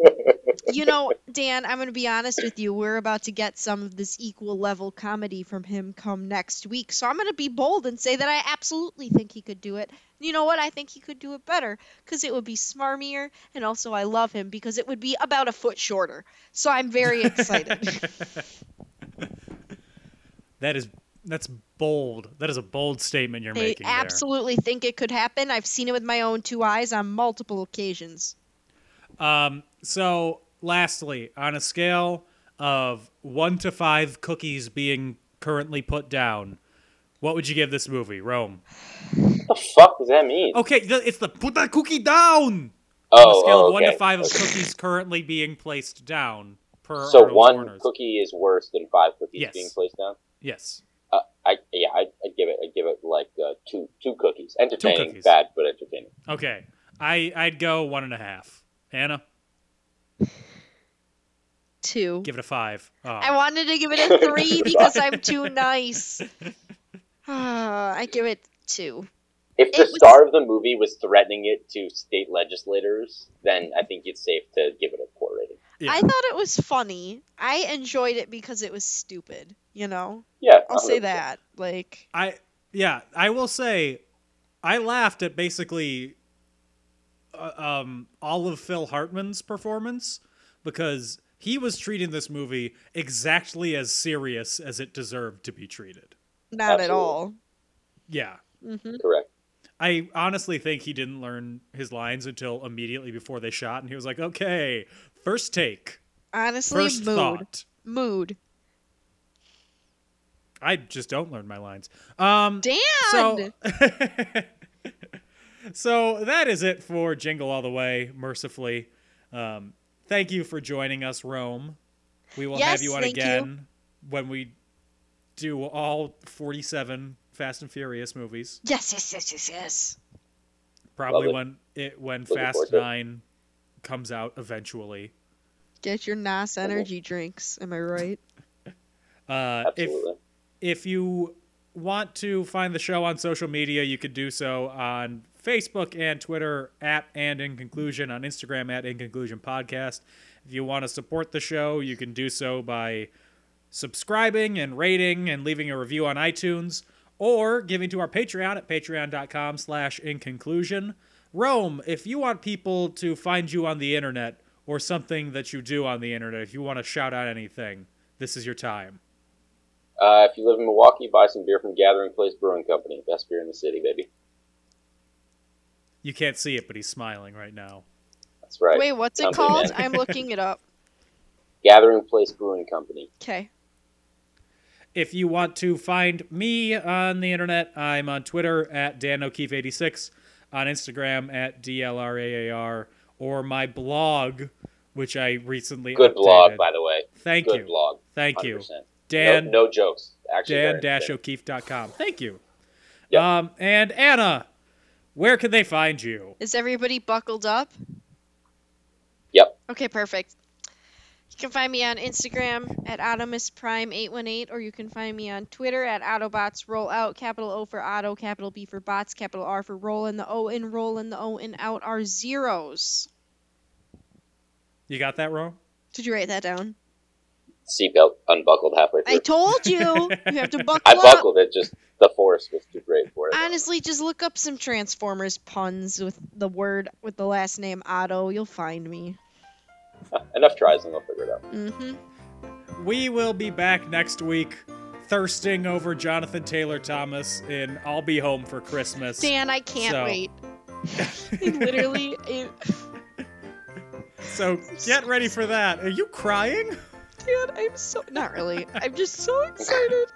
you know, Dan, I'm going to be honest with you. We're about to get some of this equal level comedy from him come next week. So I'm going to be bold and say that I absolutely think he could do it. You know what? I think he could do it better because it would be smarmier. And also, I love him because it would be about a foot shorter. So I'm very excited. That is that's bold. That is a bold statement you're I making there. absolutely think it could happen. I've seen it with my own two eyes on multiple occasions. Um, so, lastly, on a scale of one to five cookies being currently put down, what would you give this movie, Rome? What the fuck does that mean? Okay, it's the put that cookie down. Oh, on a scale oh, of one okay. to five of cookies currently being placed down per So one cookie is worse than five cookies Yes. being placed down. Yes. Uh, I yeah, I I give it I give it like uh, two two cookies. Entertaining, cookies. bad but entertaining. Okay. I I'd go one and a half. Anna, Two. give it a five. Oh. I wanted to give it a three because I'm too nice. Ah, I give it two. If the was- star of the movie was threatening it to state legislators, then I think it's safe to give it a poor rating. Yeah. I thought it was funny. I enjoyed it because it was stupid. You know, Yeah, I'll say 100%. that. Like, I yeah, I will say, I laughed at basically, uh, um, all of Phil Hartman's performance because he was treating this movie exactly as serious as it deserved to be treated. not at all. Yeah, Correct. I honestly think he didn't learn his lines until immediately before they shot, and he was like, "Okay, first take, Honestly, first mood. thought." Mood. I just don't learn my lines. Um, Dan! So, so that is it for Jingle All the Way, mercifully. Um, thank you for joining us, Rome. We will have you on thank you. again when we do all 47 Fast and Furious movies. yes, yes, yes, yes, yes. Probably Love it. when it when Looking Fast to it. 9 comes out eventually. Get your NOS energy drinks. Am I right? Uh, if if you want to find the show on social media, you could do so on Facebook and Twitter at and in conclusion, on Instagram at in conclusion podcast. If you want to support the show, you can do so by subscribing and rating and leaving a review on iTunes or giving to our Patreon at patreon.com slash in conclusion. Rome, if you want people to find you on the internet or something that you do on the internet, if you want to shout out anything, this is your time. Uh, if you live in Milwaukee, buy some beer from Gathering Place Brewing Company. Best beer in the city, baby. You can't see it, but he's smiling right now. That's right. Wait, what's it called? man. I'm looking it up. Gathering Place Brewing Company. Okay. If you want to find me on the internet, I'm on Twitter at Dan O'Keefe86, on Instagram at DLRAAR, or my blog, which I recently Good blog, by the way. Thank Good you. blog. Thank 100%. you. Dan, no, no jokes. Actually, very interesting. dan-o'keefe.com. Thank you. Yep. Um, and Anna, where can they find you? Is everybody buckled up? Yep. Okay, perfect. You can find me on Instagram at OttomusPrime818, or you can find me on Twitter at Autobots Rollout, capital O for Otto, capital B for Bots, capital R for Roll, and the O in Roll and the O in Out are zeros. You got that, Ro? Did you write that down? Seatbelt unbuckled halfway through. I told you! You have to buckle up. I up. buckled it. Just the force was too great for it. Honestly, just look up some Transformers puns with the word, with the last name Otto. You'll find me. Enough tries and they'll figure it out. Mm-hmm. We will be back next week thirsting over Jonathan Taylor Thomas in I'll Be Home for Christmas. Dan, I can't So- wait. Literally, it, So get ready for that. Are you crying? Dan, I'm so not really. I'm just so excited.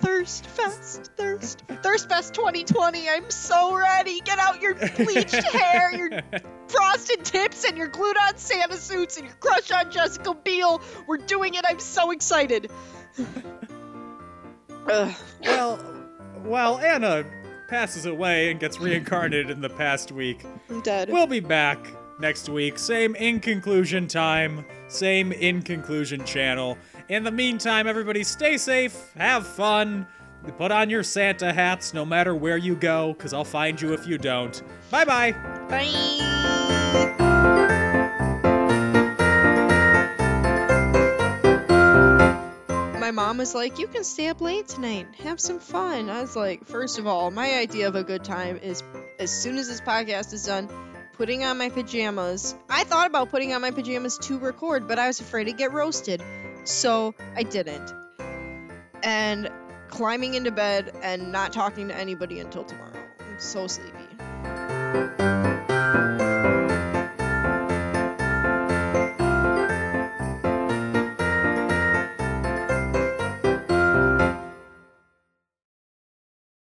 Thirst Fest, Thirst, Thirst Fest 2020. I'm so ready. Get out your bleached hair, your frosted tips, and your glued-on Santa suits, and your crush on Jessica Biel. We're doing it. I'm so excited. Ugh. well, while Anna passes away and gets reincarnated in the past week, I'm dead. we'll be back next week. Same in conclusion time, same in conclusion channel. In the meantime, everybody stay safe, have fun, put on your Santa hats no matter where you go, because I'll find you if you don't. Bye bye. Bye. My mom was like, You can stay up late tonight. Have some fun. I was like, First of all, my idea of a good time is as soon as this podcast is done, putting on my pajamas. I thought about putting on my pajamas to record, but I was afraid to get roasted. So I didn't. And climbing into bed and not talking to anybody until tomorrow. I'm so sleepy.